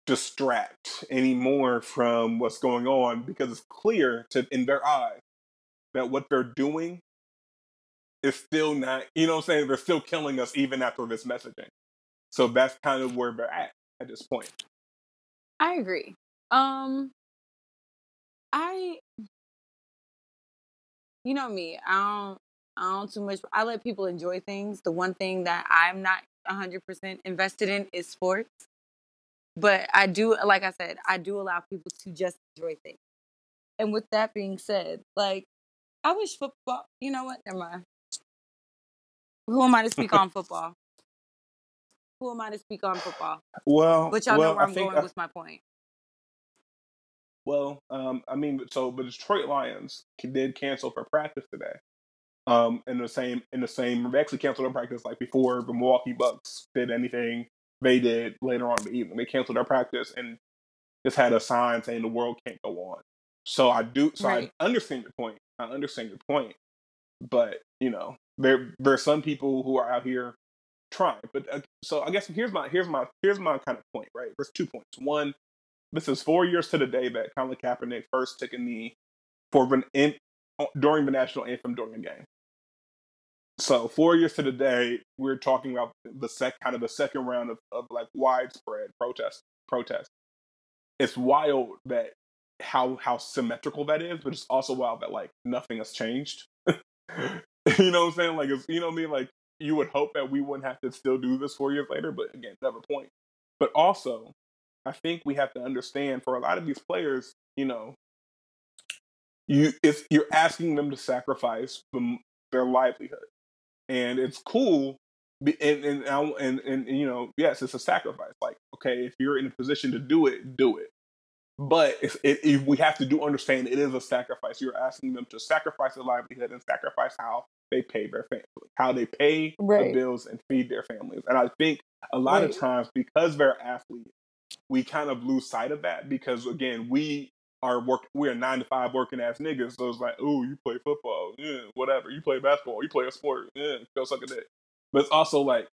distract anymore from what's going on because it's clear to, in their eyes, that what they're doing is still not, you know what I'm saying? They're still killing us even after this messaging. So that's kind of where we're at at this point. I agree. Um I you know me, I don't I don't too much. I let people enjoy things. The one thing that I'm not 100% invested in is sports. But I do, like I said, I do allow people to just enjoy things. And with that being said, like, I wish football, you know what? Never mind. Who am I to speak on [laughs] football? Who am I to speak on football? Well, But y'all well, know where I'm going I, with my point. well, um, I mean, so the Detroit Lions did cancel for practice today. Um, in the same in the same they actually canceled their practice like before the Milwaukee Bucks did anything they did later on in the evening. They canceled their practice and just had a sign saying the world can't go on. So I do so Right. I understand your point. I understand your point. But, you know, there there are some people who are out here trying. But uh, so I guess here's my here's my here's my kind of point, right? There's two points. One, this is four years to the day that Colin Kaepernick first took a knee for in, during the national anthem during a game. So four years to the day, we're talking about the sec kind of the second round of, of like widespread protest protest. It's wild that how how symmetrical that is, but it's also wild that like nothing has changed. [laughs] you know what I'm saying? Like it's you know what I mean? Like you would hope that we wouldn't have to still do this four years later, but again, never point. But also, I think we have to understand for a lot of these players, you know, you if you're asking them to sacrifice their livelihood, and it's cool. And and, and and and you know, yes, it's a sacrifice. Like, okay, if you're in a position to do it, do it. But if, if we have to do understand, it is a sacrifice. You're asking them to sacrifice their livelihood and sacrifice how they pay their family, how they pay the bills and feed their families. And I think a lot of times because they're athletes, we kind of lose sight of that because again, we are work we're nine to five working ass niggas. So it's like, oh, you play football, yeah, whatever. You play basketball, you play a sport, yeah, go suck a dick. But it's also like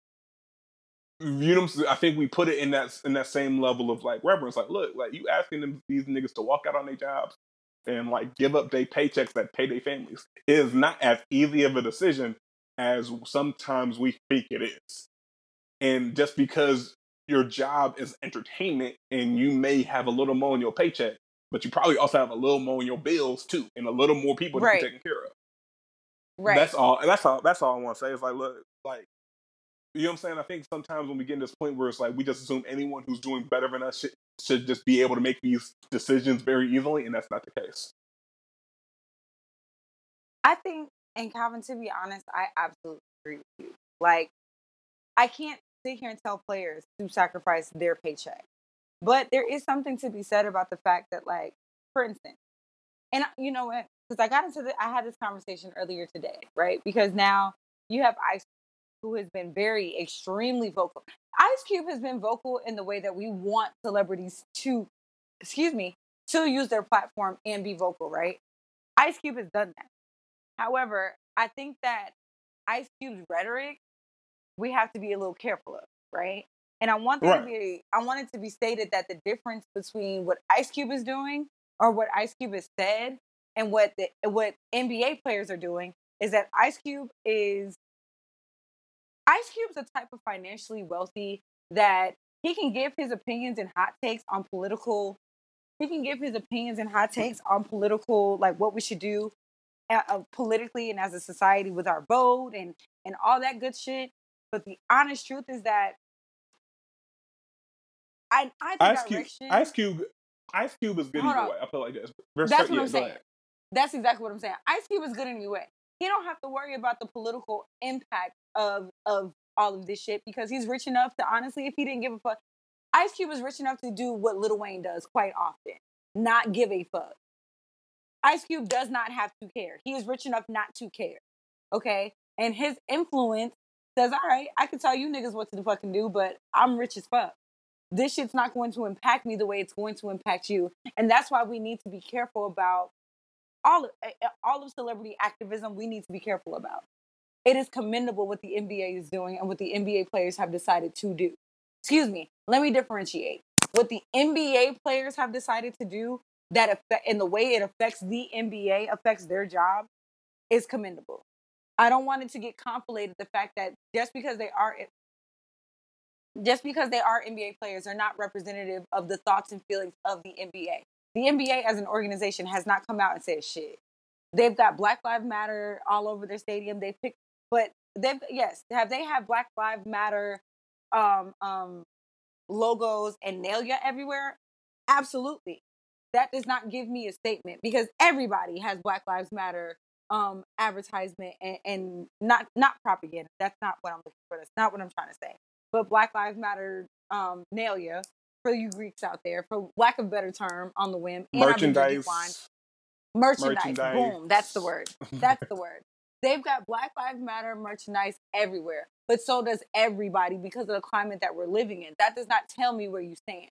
you know? I think we put it in that in that same level of like reverence. Like, look, like you asking them these niggas to walk out on their jobs and like give up their paychecks that pay their families. It is not as easy of a decision as sometimes we think it is. And just because your job is entertainment and you may have a little more in your paycheck, but you probably also have a little more in your bills too, and a little more people to Right. be taken care of. Right. That's all. That's all. That's all I want to say. Is like, look, like, you know what I'm saying? I think sometimes when we get to this point where it's like we just assume anyone who's doing better than us should, should just be able to make these decisions very easily, and that's not the case. I think, and Calvin, to be honest, I absolutely agree with you. Like, I can't sit here and tell players to sacrifice their paycheck, but there is something to be said about the fact that, like, for instance, and uh, you know what? Because I got into the, I had this conversation earlier today, right? Because now you have Ice, who has been very extremely vocal. Ice Cube has been vocal in the way that we want celebrities to, excuse me, to use their platform and be vocal, right? Ice Cube has done that. However, I think that Ice Cube's rhetoric, we have to be a little careful of, right? And I want there to be, I want it to be stated that the difference between what Ice Cube is doing or what Ice Cube has said and what the what NBA players are doing is that Ice Cube is Ice Cube's a type of financially wealthy that he can give his opinions and hot takes on political. He can give his opinions and hot takes on political, like what we should do uh, uh, politically and as a society with our vote and and all that good shit. But the honest truth is that I I think Ice Cube. Ice Cube, Ice Cube is good Hold either on. way. I feel like That's certain- what yeah, I'm saying. ahead. That's exactly what I'm saying. Ice Cube is good anyway. He don't have to worry about the political impact of of all of this shit because he's rich enough to honestly, if he didn't give a fuck, Ice Cube is rich enough to do what Lil Wayne does quite often, not give a fuck. Ice Cube does not have to care. He is rich enough not to care. Okay, and his influence says, "All right, I can tell you niggas what to fucking do, but I'm rich as fuck." This shit's not going to impact me the way it's going to impact you, and that's why we need to be careful about all of, eh, eh, all of celebrity activism we need to be careful about. It is commendable what the NBA is doing and what the NBA players have decided to do. Excuse me, let me differentiate. What the NBA players have decided to do that affect and the way it affects the NBA affects their job is commendable. I don't want it to get conflated the fact that just because they are just because they are NBA players are not representative of the thoughts and feelings of the NBA. The NBA as an organization has not come out and said shit. They've got Black Lives Matter all over their stadium. They pick, but they've yes, have they have Black Lives Matter um, um, logos and nail everywhere? Absolutely. That does not give me a statement because everybody has Black Lives Matter um, advertisement and, and not not propaganda. That's not what I'm looking for. That's not what I'm trying to say. But Black Lives Matter um, nail for you Greeks out there, for lack of a better term, on the whim. Merchandise. Merchandise. merchandise. Boom. That's the word. That's the word. They've got Black Lives Matter merchandise everywhere, but so does everybody because of the climate that we're living in. That does not tell me where you stand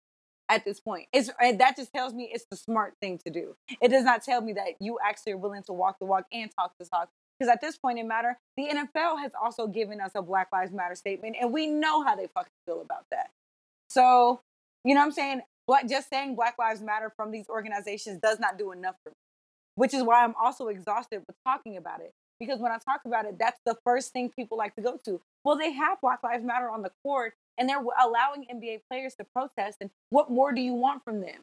at this point. It's that just tells me it's the smart thing to do. It does not tell me that you actually are willing to walk the walk and talk the talk. Because at this point in matter, the NFL has also given us a Black Lives Matter statement, and we know how they fucking feel about that. So, you know what I'm saying? Black, just saying Black Lives Matter from these organizations does not do enough for me, which is why I'm also exhausted with talking about it. Because when I talk about it, that's the first thing people like to go to. Well, they have Black Lives Matter on the court, and they're allowing NBA players to protest. And what more do you want from them?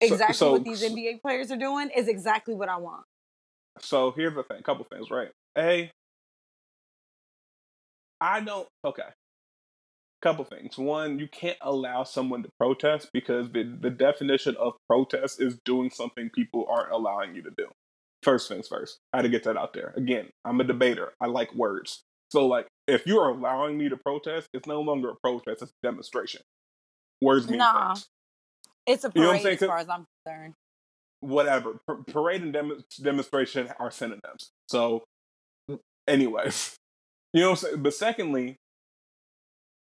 Exactly so, so, what these NBA players are doing is exactly what I want. So here's the thing, couple things, right? A, I don't. Okay, couple things. One, you can't allow someone to protest because the, the definition of protest is doing something people aren't allowing you to do. First things first. I had to get that out there. Again, I'm a debater. I like words. So like if you're allowing me to protest, it's no longer a protest, it's a demonstration. Words mean nah. things. It's a parade you know as far as I'm concerned. Whatever. P- parade and dem- demonstration are synonyms. So anyways. [laughs] You know what I'm saying? But secondly,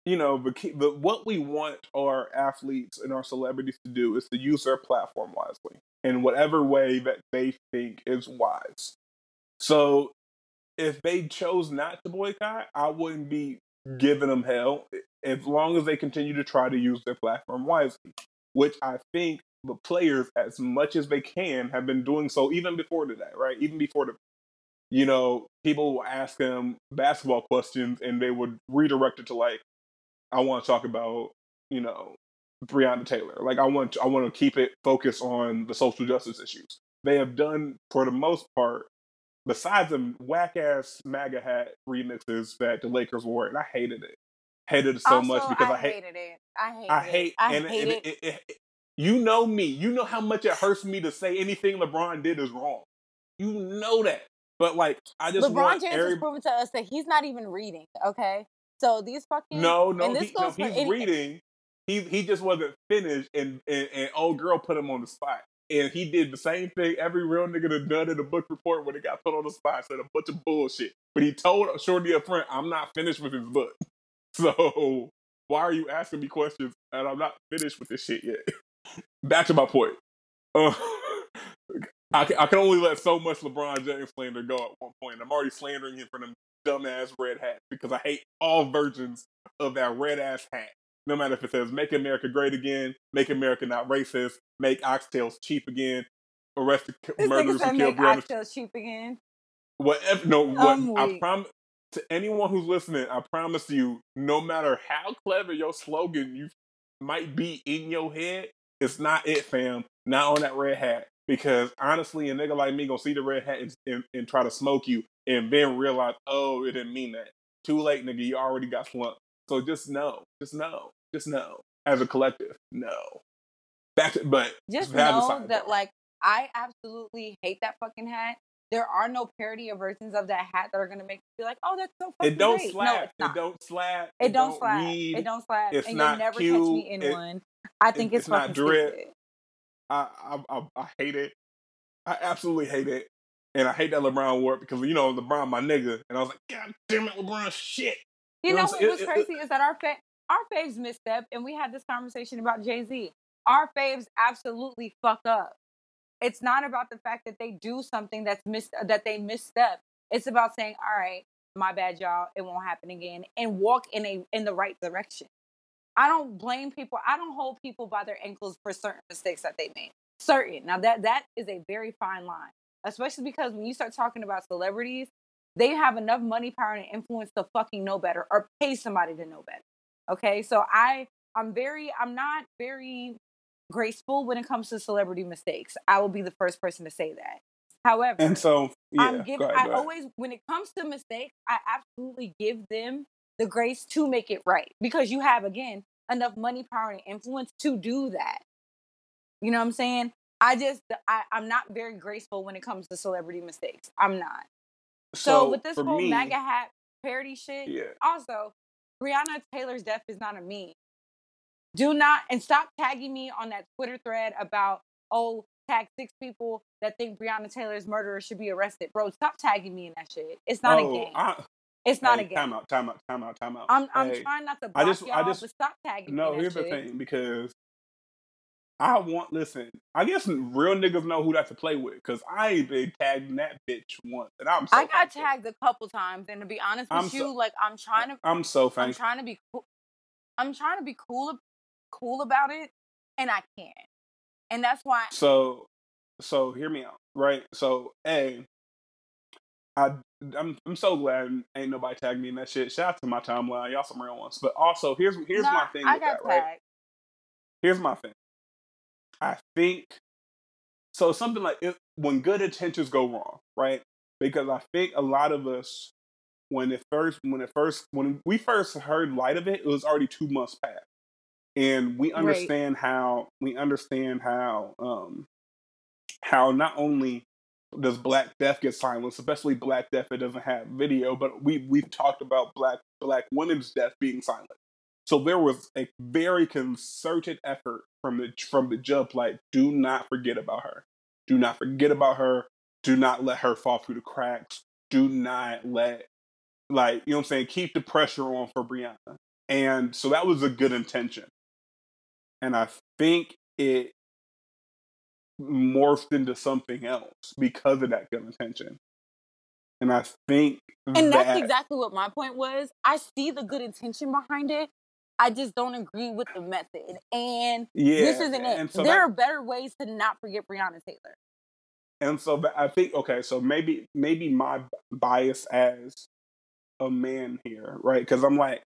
you know, but, but what we want our athletes and our celebrities to do is to use their platform wisely in whatever way that they think is wise. So if they chose not to boycott, I wouldn't be giving them hell as long as they continue to try to use their platform wisely, which I think the players, as much as they can, have been doing so even before today, right? Even before the, you know, people will ask them basketball questions and they would redirect it to like, I want to talk about, you know, Breonna Taylor. Like I want, I want to keep it focused on the social justice issues. They have done, for the most part, besides the whack ass MAGA hat remixes that the Lakers wore, and I hated it. Hated it so also, much because I, I hated it. I hated I hate it. I and, hate and it. It, it, it, You know me. You know how much it hurts me to say anything LeBron did is wrong. You know that. But like, I just LeBron James every... is proving to us that he's not even reading. Okay, so these fucking no, no, he, no he's any... reading. He he just wasn't finished, and, and and old girl put him on the spot. And he did the same thing every real nigga that done in the book report when he got put on the spot, said a bunch of bullshit. But he told Shorty up front, I'm not finished with his book. [laughs] So why are you asking me questions and I'm not finished with this shit yet? [laughs] Back to my point. Uh, [laughs] I, can, I can only let so much LeBron James slander go at one point. I'm already slandering him for them dumbass red hats because I hate all versions of that red ass hat no matter if it says "Make America Great Again," "Make America Not Racist," "Make oxtails cheap again," "Arrested this murderers who killed Breonna." Oxtails cheap again. Whatever. No, what I promise to anyone who's listening, I promise you, no matter how clever your slogan you might be in your head, it's not it, fam. Not on that red hat. Because honestly, a nigga like me gonna see the red hat and, and, and try to smoke you, and then realize, oh, it didn't mean that. Too late, nigga. You already got slumped. So just know, just know, just know, as a collective, no. Back to, but just know that like I absolutely hate that fucking hat. There are no parody or versions of that hat that are gonna make you feel like, oh, that's so fucking It don't great. slap. No, it don't slap. It, it don't, don't slap. Read. It don't slap. It's and not you'll never cute. catch me in it, one. I think it, it's, it's not drip. I, I, I I hate it. I absolutely hate it. And I hate that LeBron wore it because you know LeBron my nigga, and I was like, God damn it, LeBron, shit. You, you know, know what was crazy is that our fa- our faves misstep, and we had this conversation about Jay Z. Our faves absolutely fuck up. It's not about the fact that they do something that's missed that they misstep. It's about saying, "All right, my bad, y'all. It won't happen again," and walk in a in the right direction. I don't blame people. I don't hold people by their ankles for certain mistakes that they made. Certain. Now that that is a very fine line, especially because when you start talking about celebrities, they have enough money, power, and influence to fucking know better or pay somebody to know better. Okay, so I I'm very I'm not very graceful when it comes to celebrity mistakes. I will be the first person to say that. However, And so, yeah, I'm giving. ahead, I always, when it comes to mistakes, I absolutely give them the grace to make it right because you have again enough money, power, and influence to do that. You know what I'm saying? I just, I, I'm not very graceful when it comes to celebrity mistakes. I'm not. So, with this whole me, MAGA hat parody shit, yeah, also, Breonna Taylor's death is not a meme. Do not and stop tagging me on that Twitter thread about oh tag six people that think Breonna Taylor's murderer should be arrested, bro. Stop tagging me in that shit. It's not oh, a game. I, it's not hey, a game. Time out, time out, time out, time out. I'm I'm trying not to I just- I y'all, just- but stop tagging No, here's that the thing because I want listen. I guess real niggas know who that to play with because I ain't been tagging that bitch once, and I'm so I got thankful. tagged a couple times, and to be honest with I'm so- you, like I'm trying to I'm so I'm trying to be cool. I'm trying to be cool cool about it, and I can't. And that's why So, so hear me out, right? So, a, I, I'm, I'm so glad ain't nobody tagged me in that shit. Shout out to my timeline, y'all some real ones. But also, here's here's my thing I got that, right? tagged. Here's my thing. I think so. Something like it, when good intentions go wrong, right? Because I think a lot of us, when it first, when it first, when we first heard light of it, it was already two months past, and we Right. understand how we understand how um how not only does Black Death get silenced, especially Black Death that doesn't have video, but we we've talked about Black Black women's death being silent. So there was a very concerted effort from the from the jump, like do not forget about her, do not forget about her, do not let her fall through the cracks, do not let like you know what I'm saying, keep the pressure on for Breonna, and so that was a good intention, and I think it morphed into something else because of that good intention, and I think And that that's exactly what my point was. I see the good intention behind it. I just don't agree with the method. And yeah, this isn't it. so there that- are better ways to not forget Breonna Taylor. And so I think okay, so maybe maybe my bias as a man here, right? Because I'm like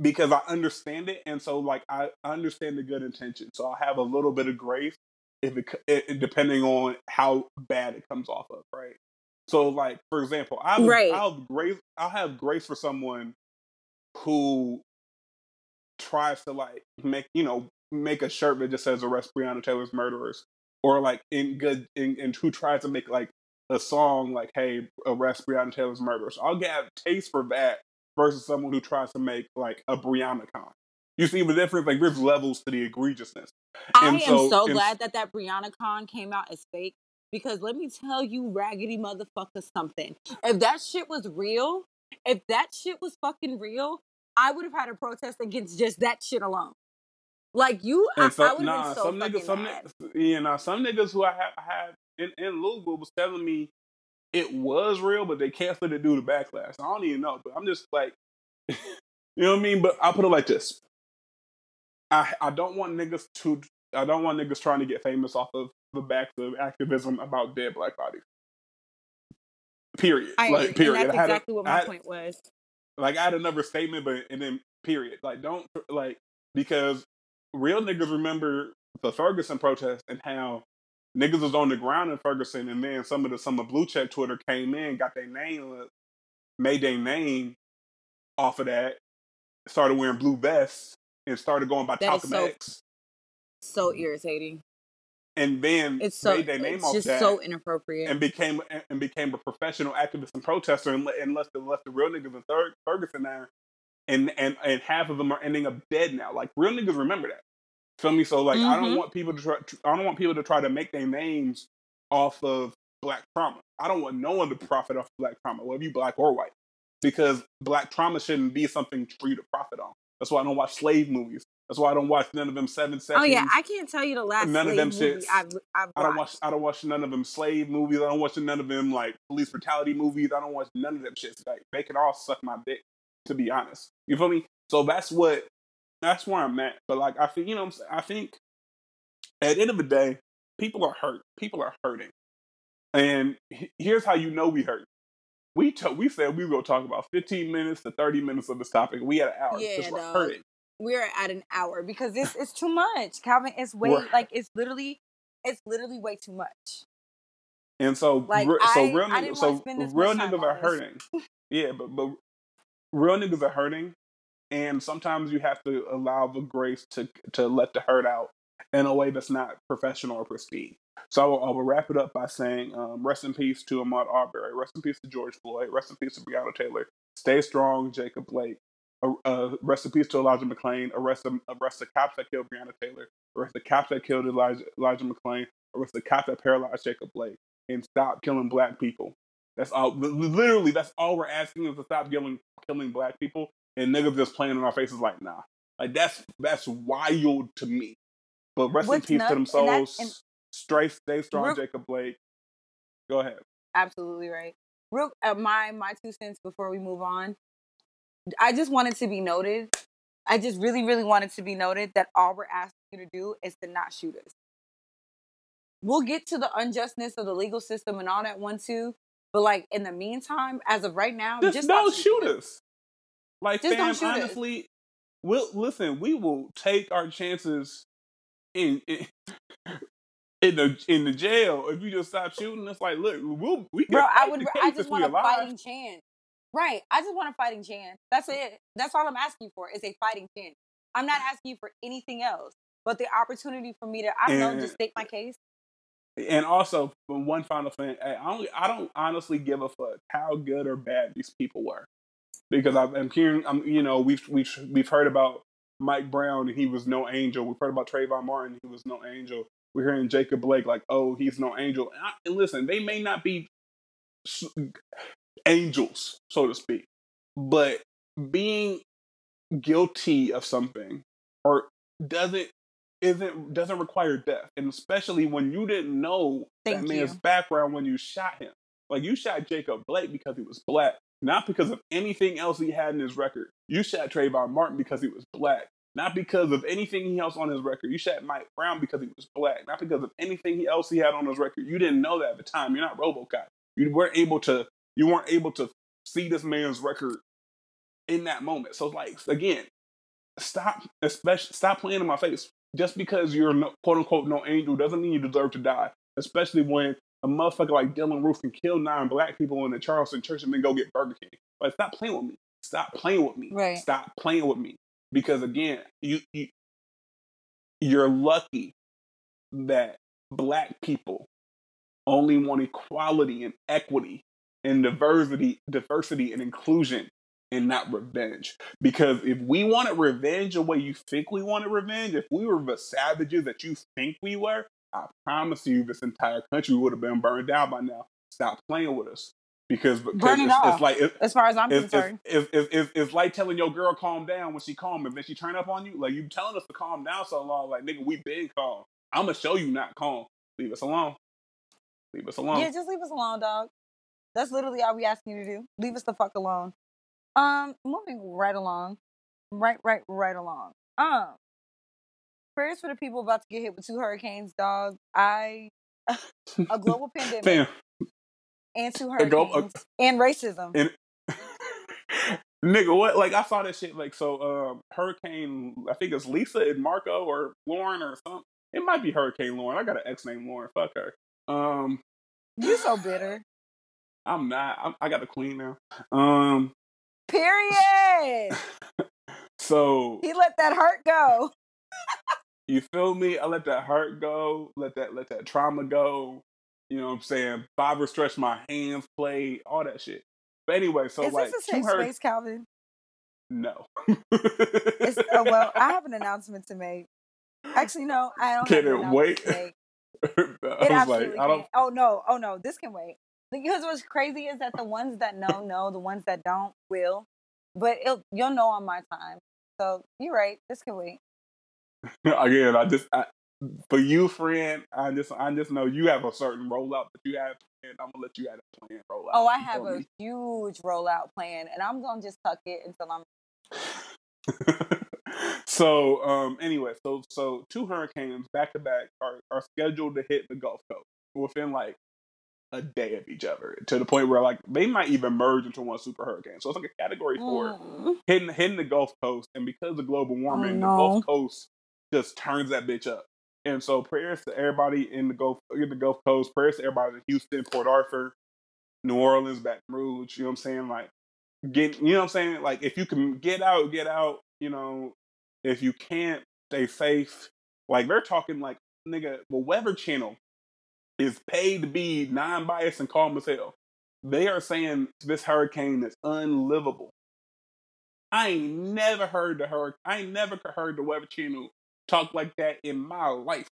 because I understand it, and so like I understand the good intention, so I have a little bit of grace if it, it depending on how bad it comes off of, right? So like for example, I have, Right. I'll have grace I'll have grace for someone who tries to like make you know make a shirt that just says arrest Breonna Taylor's murderers, or like in good in, and who tries to make like a song like hey arrest Breonna Taylor's murderers. I'll get a taste for that versus someone who tries to make like a Breonna con. You see the difference? Like there's levels to the egregiousness. I And am so- so and- glad that that Breonna Con came out as fake because let me tell you, raggedy motherfucker, something. If that shit was real, if that shit was fucking real, I would have had a protest against just that shit alone. Like you, I, And so I would have nah, been so some niggas, some mad. niggas, you know, some niggas who I have, I had in, in Louisville was telling me it was real, but they canceled it due to backlash. I don't even know, but I'm just like, [laughs] you know what I mean? But I'll put it like this: I I don't want niggas to, I don't want niggas trying to get famous off of the backs of activism about dead black bodies. Period. I like period. That's I had exactly what my had- point was. Like I had another statement, but and then period. Like don't like because real niggas remember the Ferguson protest and how niggas was on the ground in Ferguson, and then some of the some of blue check Twitter came in, got their name, made their name off of that, started wearing blue vests, and started going by Talcum so- X, So irritating. And then It's so made their name it's off just that. so inappropriate. and became and became a professional activist and protester and, and left the left the real niggas in Thur- Ferguson there, and and and half of them are ending up dead now. Like real niggas remember that. Feel me? So like I don't Mhm. want people to try. I don't want people to try to make their names off of black trauma. I don't want no one to profit off of black trauma, whether you black or white, because black trauma shouldn't be something for you to profit on. That's why I don't watch slave movies. That's why I don't watch none of them seven seconds. Oh yeah, I can't tell you the last None of them movie shits. I've I've I don't watch. I don't watch none of them slave movies. I don't watch none of them like police brutality movies. I don't watch none of them shits. Like they can all suck my dick, to be honest. You feel me? So that's what. That's where I'm at. But like I think you know, what I'm saying? I think at the end of the day, people are hurt. People are hurting, and here's how you know we hurt. We to, we said we were gonna talk about 15 minutes to 30 minutes of this topic. We had an hour Yeah, because we're hurting. We're at an hour because this [laughs] is too much, Calvin. It's way We're- like it's literally it's literally way too much. And so, Like, re- so real I niggas, so real niggas are hurting. yeah, but but real niggas are hurting, and sometimes you have to allow the grace to to let the hurt out in a way that's not professional or pristine. So I will, I will wrap it up by saying, um, rest in peace to Ahmaud Arbery, rest in peace to George Floyd, rest in peace to Breonna Taylor. Stay strong, Jacob Blake. Uh, uh, rest in peace to Elijah McClain. Arrest the, arrest the cops that killed Breonna Taylor. Arrest the cops that killed Elijah, Elijah McClain. Arrest the cops that paralyzed Jacob Blake. And stop killing black people. That's all. Literally, that's all we're asking is to stop killing killing black people. And niggas just playing in our faces like, nah. Like that's that's wild to me. But rest What's in peace to them nuts- souls. Stray, stay strong, Jacob Blake. Go ahead. absolutely right. Real, uh, my my two cents before we move on. I just wanted to be noted. I just really, really wanted to be noted that all we're asking you to do is to not shoot us. We'll get to the unjustness of the legal system and all that one too. But like in the meantime, as of right now, Just, just, don't stop shoot shooting us. Like, Just fam, don't shoot us. honestly, we'll listen. We will take our chances in, in [laughs] in the in the jail if you just stop shooting. us. like, look, we'll we can Bro, I would. I just want a alive. fighting chance. Right. I just want a fighting chance. That's it. That's all I'm asking for is a fighting chance. I'm not asking you for anything else, but the opportunity for me to, I don't know, just state my case. And also, one final thing, I don't, I don't honestly give a fuck how good or bad these people were, because I'm, I'm hearing, I'm, you know, we've we've we've heard about Mike Brown and he was no angel. We've heard about Trayvon Martin, he was no angel. We're hearing Jacob Blake like, oh, he's no angel. And, I, and listen, they may not be angels, so to speak, but being guilty of something or doesn't isn't doesn't require death, and especially when you didn't know Thank that man's you. background when you shot him. Like you shot Jacob Blake because he was black, not because of anything else he had in his record. You shot Trayvon Martin because he was black, not because of anything else on his record. You shot Mike Brown because he was black, not because of anything else he had on his record. You didn't know that at the time. You're not RoboCop. You weren't able to. You weren't able to see this man's record in that moment. So like again, stop, especially stop playing in my face. Just because you're no, quote unquote no angel doesn't mean you deserve to die. Especially when a motherfucker like Dylann Roof can kill nine black people in the Charleston church and then go get Burger King. Like stop playing with me. Stop playing with me. Right. Stop playing with me. Because again, you, you you're lucky that black people only want equality and equity and diversity, diversity and inclusion and not revenge. Because if we wanted revenge the way you think we wanted revenge, if we were the savages that you think we were, I promise you this entire country would have been burned down by now. Stop playing with us. Because, because it it's, it's like it, As far as I'm it's, concerned. it's, it's, it's, it's like telling your girl calm down when she calm and then she turn up on you. Like you telling us to calm down so long, like nigga, we been calm. I'm gonna show you not calm. Leave us alone. Leave us alone. Yeah, just leave us alone, dog. That's literally all we asking you to do. Leave us the fuck alone. Um, moving right along. Right, right, right along. Um, prayers for the people about to get hit with two hurricanes, dog. I [laughs] a global [laughs] pandemic Fam, and two glo- hurricanes and racism. and [laughs] nigga, what? Like I saw that shit. Like so, um, Hurricane. I think it's Lisa and Marco or Lauren or something. It might be Hurricane Lauren. I got an ex named Lauren. Fuck her. Um, you so bitter. I'm not. I'm, I got the queen now. Um, Period. [laughs] so he let that heart go. You feel me? I let that heart go, let that let that trauma go. You know what I'm saying? Bobber stretched my hands, played, all that shit. But anyway, so Is like this a safe hur- space, Calvin? No. It's, oh, well, I have an [laughs] announcement to make. Actually, no, I don't. Can it wait? [laughs] I It was absolutely like, I don't can. Oh no, oh no, this can wait. Because what's crazy is that the ones that [laughs] know know, the ones that don't will. But it'll, you'll know on my time. So you're right. This can wait. again, I just I, for you, friend, I just I just know you have a certain rollout that you have, and I'm gonna let you have a plan rollout. Oh, I have a me? huge rollout plan, and I'm gonna just tuck it until I'm. [laughs] so um anyway so so two hurricanes back to back are are scheduled to hit the gulf coast within like a day of each other to the point where like they might even merge into one super hurricane so it's like a category four Mm. hitting hitting the gulf coast and because of global warming no. the gulf coast just turns that bitch up And so prayers to everybody in the Gulf in the Gulf Coast, prayers to everybody in Houston, Port Arthur, New Orleans, Baton Rouge, you know what I'm saying? Like get you know what I'm saying? Like if you can get out, get out, you know, if you can't, stay safe. Like they're talking like nigga, the Weather Channel is paid to be non-biased and calm as hell. They are saying this hurricane is unlivable. I ain't never heard the hurricane. I ain't never heard the Weather Channel talk like that in my life,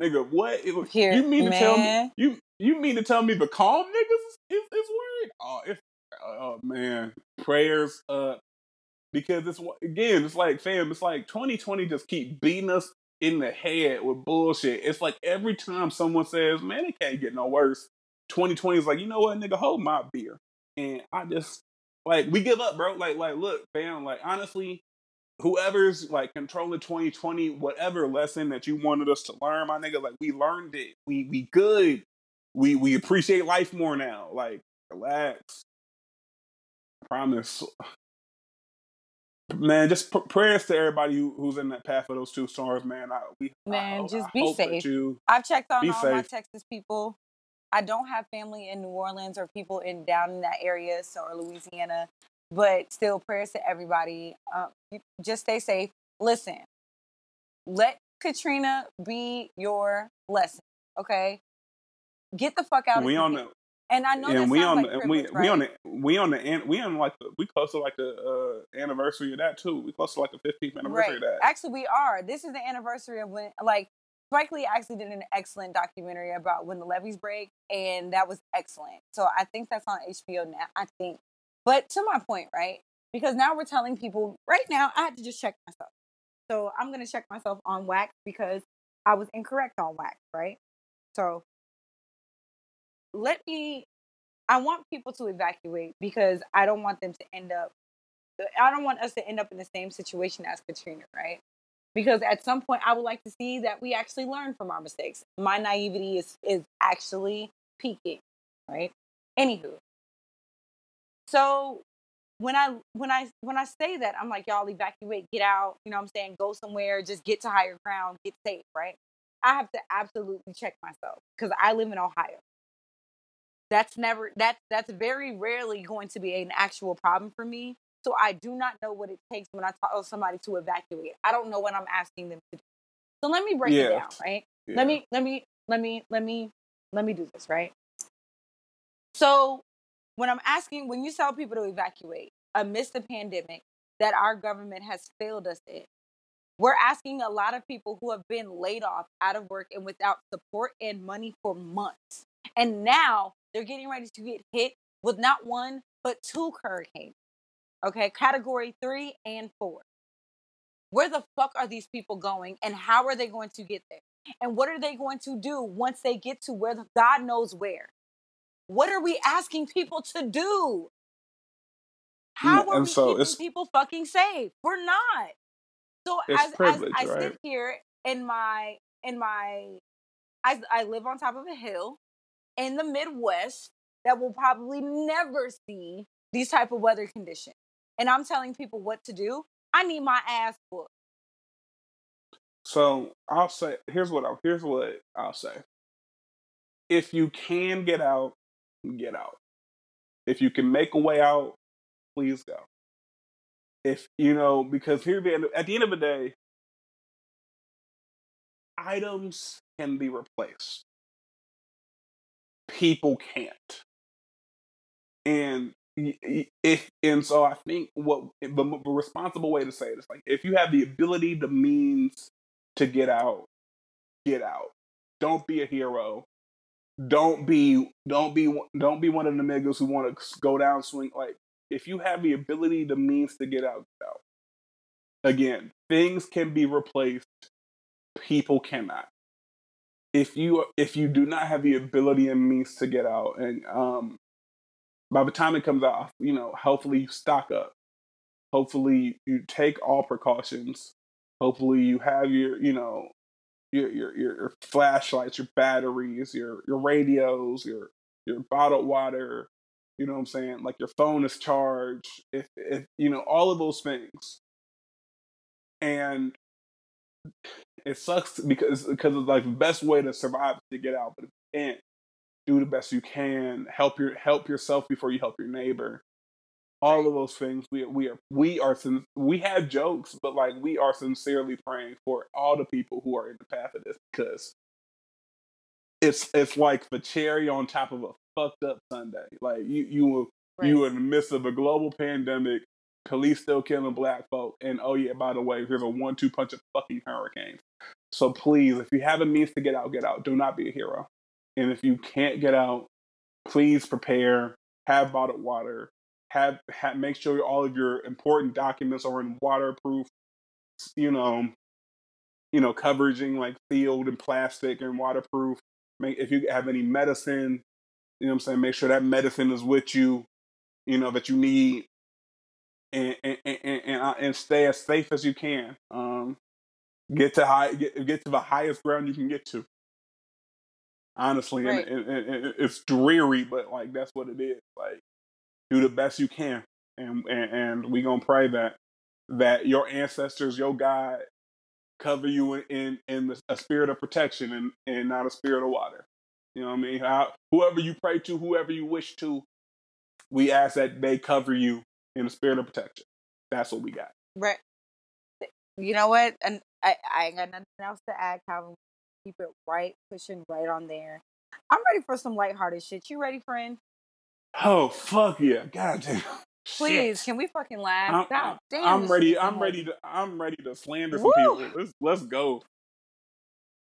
nigga. What Here, you mean to man. tell me? You you mean to tell me the calm niggas is, is, is worried? Oh, it's oh man, prayers up because it's again, it's like fam, it's like 2020 just keep beating us in the head with bullshit. It's like every time someone says, "Man, it can't get no worse," 2020 is like, you know what, nigga, hold my beer, and I just like we give up, bro. Like, like, look, fam, like honestly, whoever's like controlling 2020, whatever lesson that you wanted us to learn, my nigga, like we learned it. We we good. We we appreciate life more now. Like, relax. I promise man, just p- prayers to everybody who, who's in that path of those two stars, man. I, we, man, I, just I be safe. You I've checked on all safe. my Texas people. I don't have family in New Orleans or people in down in that area, so or Louisiana, but still prayers to everybody. Um, just stay safe. Listen, let Katrina be your lesson, okay? Get the fuck out. We on the and I know and we on like the, we right? we on the we on the we on like the, we close to like the uh, anniversary of that too. We close to like the 15th anniversary right. of that. Actually, we are. This is the anniversary of when like Spike Lee actually did an excellent documentary about when the levees break, and that was excellent. So I think that's on HBO now. I think, but to my point, right? Because now we're telling people right now. I had to just check myself, so I'm gonna check myself on wax because I was incorrect on wax, right? So let me I want people to evacuate because I don't want them to end up uh, I don't want us to end up in the same situation as Katrina, right? Because at some point I would like to see that we actually learn from our mistakes. My naivety is is actually peaking, right? Anywho. So when I when I when I say that, I'm like, y'all evacuate, get out, you know what I'm saying, go somewhere, just get to higher ground, get safe, right? I have to absolutely check myself because I live in Ohio. That's never that's that's very rarely going to be an actual problem for me. So I do not know what it takes when I tell somebody to evacuate. I don't know what I'm asking them to do. So let me break yeah. it down, right? Yeah. Let me let me let me let me let me do this, right? So when I'm asking when you tell people to evacuate amidst the pandemic that our government has failed us in, we're asking a lot of people who have been laid off, out of work, and without support and money for months. And now they're getting ready to get hit with not one, but two hurricanes. Okay, category three and four. Where the fuck are these people going and how are they going to get there? And what are they going to do once they get to where the, God knows where? What are we asking people to do? How mm, are we so keeping people fucking safe? We're not. So as, as I right? sit here in my in my I, I live on top of a hill in the Midwest that will probably never see these type of weather conditions. And I'm telling people what to do. I need my ass booked. So I'll say here's what I'll here's what I'll say. If you can get out, get out. If you can make a way out, please go. If you know, because here at the end of the day, items can be replaced people can't. And if and so I think what eh, the, the responsible way to say it is like if you have the ability, the means to get out, get out. Don't be a hero. Don't be don't be don't be one of the niggas who want to go down swing. Like if you have the ability, the means to get out, get out. Again, things can be replaced. People cannot if you if you do not have the ability and means to get out and um by the time it comes out you know hopefully you stock up. Hopefully you take all precautions. Hopefully you have your you know your your your flashlights your batteries your your radios your your bottled water you know what i'm saying? Like your phone is charged if if you know all of those things. And it sucks because because it's like the best way to survive is to get out, but if you can't, do the best you can. Help your help yourself before you help your neighbor. All of those things. We we are we are we have jokes, but like we are sincerely praying for all the people who are in the path of this because it's it's like the cherry on top of a fucked up Sunday. Like you you were you were in the midst of a global pandemic, police still killing black folk, and oh yeah, by the way, here's a one-two punch of fucking hurricanes. So please, if you have a means to get out, get out. Do not be a hero. And if you can't get out, please prepare. Have bottled water. Have, have make sure all of your important documents are in waterproof. You know, you know, coveraging like sealed and plastic and waterproof. Make if you have any medicine, you know I'm saying, make sure that medicine is with you, you know, that you need and and and, and, uh, and stay as safe as you can. Um get to high get, get to the highest ground you can get to. Honestly, Right. and, and, and it's dreary, but like that's what it is. Like do the best you can, and and, and we gonna pray that that your ancestors, your God, cover you in in, in the, a spirit of protection and and not a spirit of water. You know what I mean? How, whoever you pray to, whoever you wish to, we ask that they cover you in the spirit of protection. That's what we got. Right. You know what? And I, I ain't got nothing else to add, Calvin. Keep it right, pushing right on there. I'm ready for some lighthearted shit. You ready, friend? Oh fuck yeah! God damn. [laughs] Please, Shit. can we fucking laugh? I'm, God damn. I'm ready. I'm ready to. I'm ready to slander some Woo! people. Let's let's go.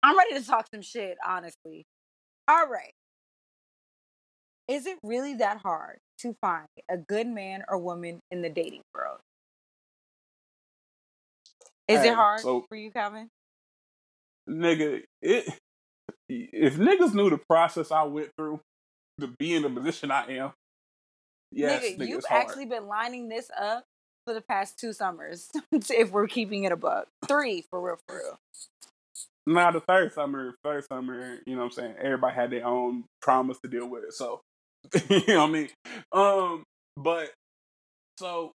I'm ready to talk some shit, honestly. All right. Is it really that hard to find a good man or woman in the dating world? Is Hey, it hard so for you, Calvin? nigga, it if niggas knew the process I went through to be in the position I am, yes, Nigga, nigga, you've actually been lining this up for the past two summers, [laughs] if we're keeping it a buck. Three, for real, for real. Now the third summer, third summer, you know what I'm saying? Everybody had their own traumas to deal with. So [laughs] you know what I mean? Um, but so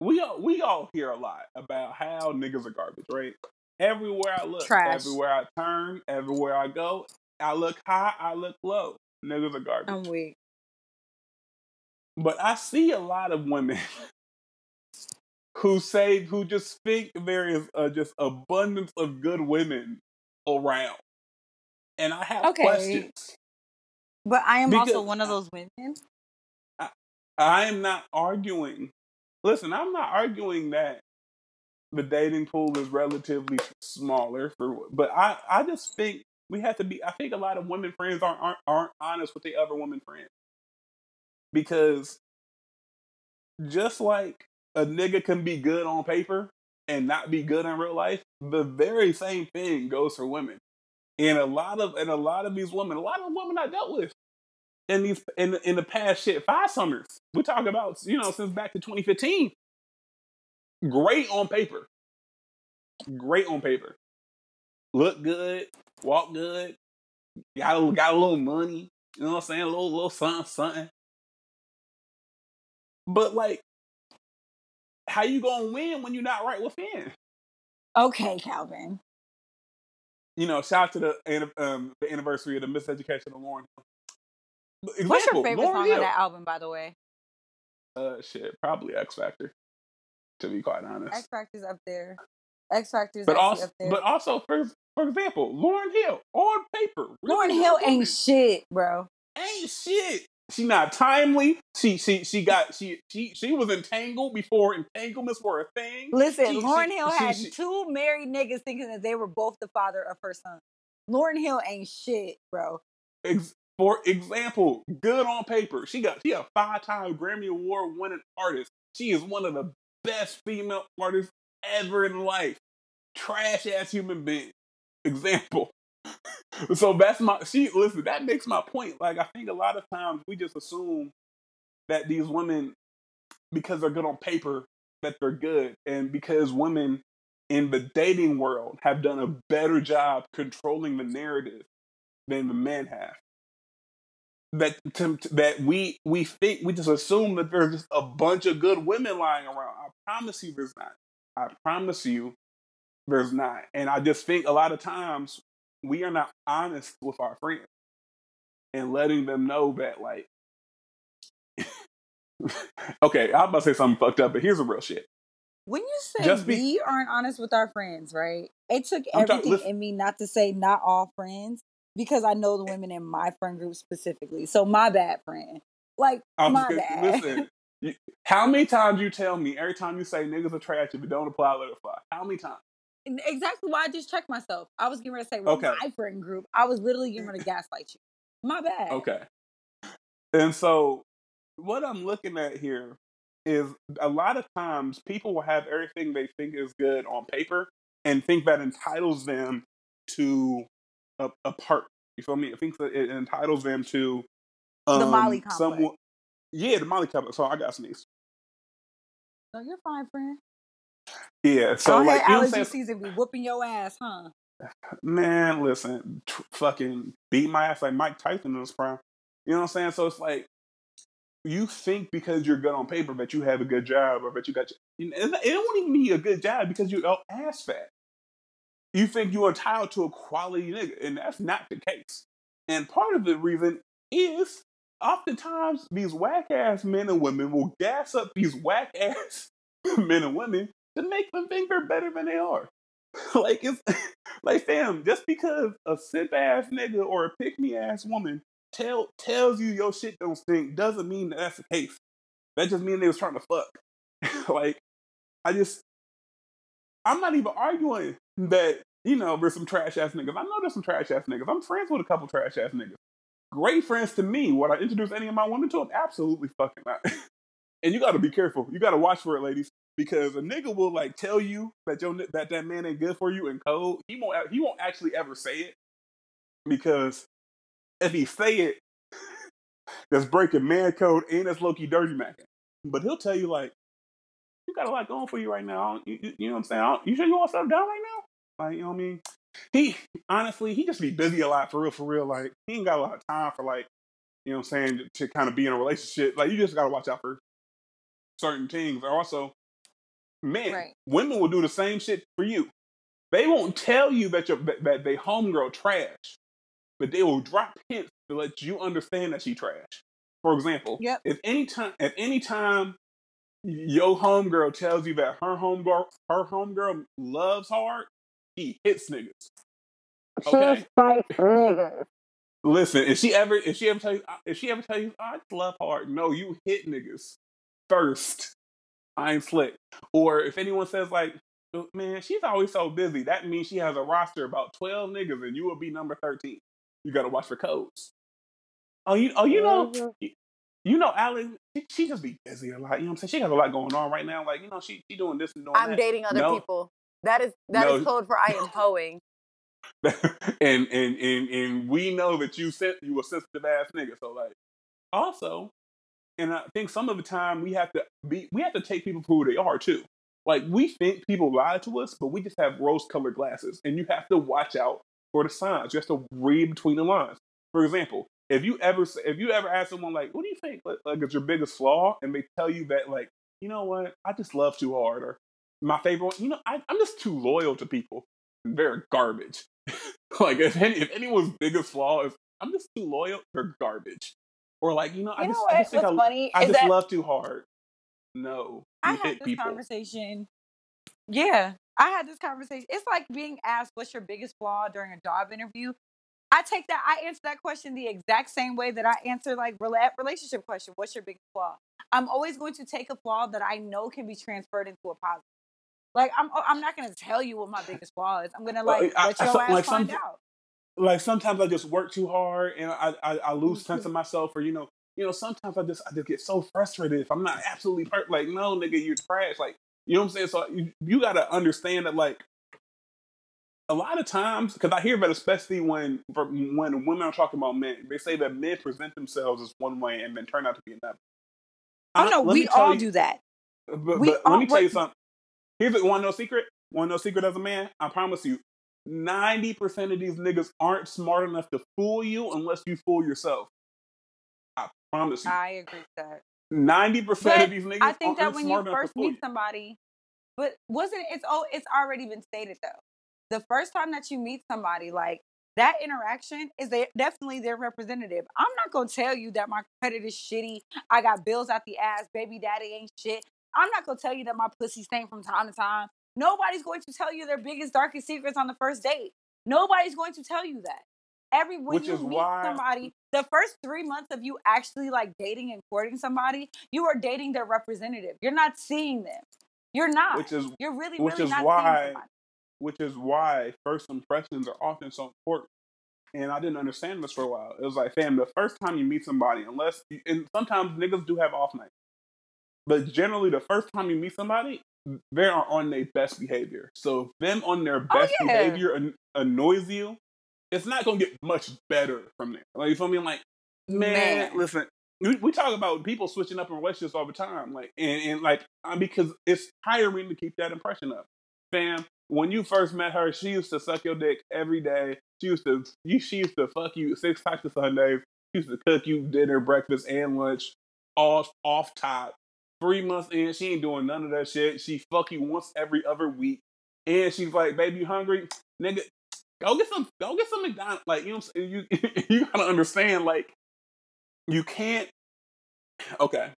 we all we all hear a lot about how niggas are garbage, right? Everywhere I look, Trash. everywhere I turn, everywhere I go, I look high, I look low. Niggas are garbage. I'm weak. But I see a lot of women [laughs] who say who just think there is just abundance of good women around. And I have Okay. questions. But I am also one of those women. I am not arguing. Listen, I'm not arguing that the dating pool is relatively smaller for but I I just think we have to be I think a lot of women friends aren't aren't, aren't honest with the other women friends. Because just like a nigga can be good on paper and not be good in real life, the very same thing goes for women. And a lot of and a lot of these women, a lot of women I dealt with in these in in the past shit five summers. We talk about you know since back to 2015. Great on paper, great on paper. Look good, walk good, got a, got a little money. You know what I'm saying? A little little something something. But like, how you gonna win when you're not right within? Okay, Calvin. You know, shout out to the um the anniversary of the miseducation of Lauryn. Hill. Example, What's your favorite Lauryn song Hill. on that album, by the way? Uh, shit, probably Ex-Factor. To be quite honest. X Factor's up there. Ex-Factor's but also, up there. but also, for for example, Lauryn Hill on paper, Lauryn Hill ain't shit, bro. ain't shit. She not timely. She she she got she she she was entangled before entanglements were a thing. Listen, She- Lauryn she- Hill she- had two married niggas thinking that they were both the father of her son. Lauryn Hill ain't shit, bro. Ex- for example, good on paper. She got she a five time Grammy Award winning artist. She is one of the best female artists ever in life. Trash ass human being. Example. So that's my she listen, that makes my point. Like I think a lot of times we just assume that these women because they're good on paper that they're good and because women in the dating world have done a better job controlling the narrative than the men have that to, that we we think we just assume that there's just a bunch of good women lying around. I promise you, there's not. I promise you, There's not. And I just think a lot of times we are not honest with our friends and letting them know that like [laughs] okay, I'm about to say something fucked up, but here's the real shit. When you say Just be- we aren't honest with our friends, right? It took I'm everything listen- in me not to say not all friends because I know the women in my friend group specifically. So my bad, friend. Like I'm my bad. gonna- listen. [laughs] you- How many times you tell me every time you say niggas are trash if it don't apply, let it fly? How many times? Exactly why I just checked myself. I was getting ready to say, well, Okay. my friend group. I was literally getting ready to gaslight you. My bad. Okay. And so what I'm looking at here is a lot of times people will have everything they think is good on paper and think that entitles them to a, a part. You feel me? I think that it entitles them to um, The Molly complex. someone. Yeah, the Molly complex. So I got sneeze. No, you're fine, friend. Yeah. So Go like ahead, you know allergy saying? season be whooping your ass, huh? Man, listen, tr- fucking beat my ass like Mike Tyson in this prime. You know what I'm saying? So it's like you think because you're good on paper that you have a good job or that you got. You know, it won't even be a good job because you are ass fat. You think you're entitled to a quality nigga, and that's not the case. And part of the reason is oftentimes these whack ass men and women will gas up these whack ass [laughs] men and women to make them think they're better than they are. [laughs] like it's [laughs] like fam, just because a sip ass nigga or a pick me ass woman tell tells you your shit don't stink doesn't mean that that's the case. That just means they was trying to fuck. [laughs] like I just I'm not even arguing that you know there's some trash ass niggas. I know there's some trash ass niggas. I'm friends with a couple trash ass niggas. Great friends to me. Would I introduce any of my women to them? Absolutely fucking not. and you got to be careful. You got to watch for it, ladies, because a nigga will like tell you that your that that man ain't good for you in code. He won't. He won't actually ever say it because if he say it, that's breaking man code and that's Loki dirty macking. But he'll tell you like, you got a lot going for you right now. You, you, you know what I'm saying? You sure you want stuff done right now? Like, you know what I mean? He honestly, he just be busy a lot for real, for real. Like, he ain't got a lot of time for like, you know what I'm saying, to kind of be in a relationship. Like, you just gotta watch out for certain things. Also, men, Right. women will do the same shit for you. They won't tell you that your that, that they homegirl trash, but they will drop hints to let you understand that she trash. For example, Yep. if any time if any time your homegirl tells you that her homegirl her homegirl loves hard, he hits niggas. Okay. [laughs] Listen, if she ever if she ever tell you if she ever tell you I love hard, no, you hit niggas first. I ain't slick. Or if anyone says like, "Oh, man, she's always so busy, that means she has a roster about twelve niggas, and you will be number thirteen. You got to watch for codes. Oh, you oh you know mm-hmm. you, you know Alex, she, she just be busy a lot. You know what I'm saying? She got a lot going on right now. Like you know she she doing this and doing that. I'm that. dating other No. people. That is that is No. code for I am [laughs] hoeing. and and and and we know that you sent you a sensitive ass nigga. So like, also, and I think some of the time we have to be we have to take people for who they are too. Like we think people lie to us, but we just have rose colored glasses, and you have to watch out for the signs. You have to read between the lines. For example, if you ever if you ever ask someone like, "What do you think like, like is your biggest flaw?" and they tell you that like, you know what, I just love too hard, or my favorite one, you know, I, I'm just too loyal to people. They're garbage. [laughs] like if any, if anyone's biggest flaw is I'm just too loyal, they're garbage. Or like you know, I You just know I just think What's I, funny I just that love too hard. No, I had this people. conversation. Yeah, I had this conversation. It's like being asked, "What's your biggest flaw?" during a job interview. I take that. I answer that question the exact same way that I answer like rela- relationship question. What's your biggest flaw? I'm always going to take a flaw that I know can be transferred into a positive. Like I'm, oh, I'm not going to tell you what my biggest flaw is. I'm going to like I- let I your felt ass like find some- out. Like sometimes I just work too hard and I I, I lose Mm-hmm. sense of myself, or you know, you know, sometimes I just I just get so frustrated if I'm not absolutely perfect. Like no, nigga, you're trash. Like you know what I'm saying. So you, you got to understand that like a lot of times, because I hear that especially when when women are talking about men, they say that men present themselves as one way and then turn out to be another. Oh I- no, we all you- do that. But, We but let me tell you something. Here's a one no secret. One no secret as a man. I promise you, ninety percent of these niggas aren't smart enough to fool you unless you fool yourself. I promise you. I agree with that. Ninety percent But of these niggas I think that when you smart enough to first fool you. meet somebody, But wasn't it's oh it's already been stated though. The first time that you meet somebody, like that interaction is they, definitely their representative. I'm not gonna tell you that my credit is shitty. I got bills out the ass. Baby daddy ain't shit. I'm not gonna tell you that my pussy stink from time to time. Nobody's going to tell you their biggest, darkest secrets on the first date. Nobody's going to tell you that. Every when Which you meet why- somebody, the first three months of you actually like dating and courting somebody, you are dating their representative. You're not seeing them. You're not. Which is You're really, which really is not why- which is why first impressions are often so important. And I didn't understand this for a while. It was like, fam, the first time you meet somebody, unless, and sometimes niggas do have off nights, but generally the first time you meet somebody, they are on their best behavior. So if them on their Oh, best yeah. behavior an- annoys you, it's not gonna get much better from there. Like you feel me? Like, man, Man. listen, we, we talk about people switching up in relationships all the time, like, and, and like, uh, because it's tiring to keep that impression up. Fam, when you first met her, she used to suck your dick every day. She used to, you, she used to fuck you six times a Sunday. She used to cook you dinner, breakfast, and lunch, all off top. Three months in, she ain't doing none of that shit. She fuck you once every other week, and she's like, "Baby, you hungry, [tsk] nigga? Go get some, go get some McDonald's." Like you know, what I'm you [laughs] you gotta understand, like you can't. [clears throat] Okay,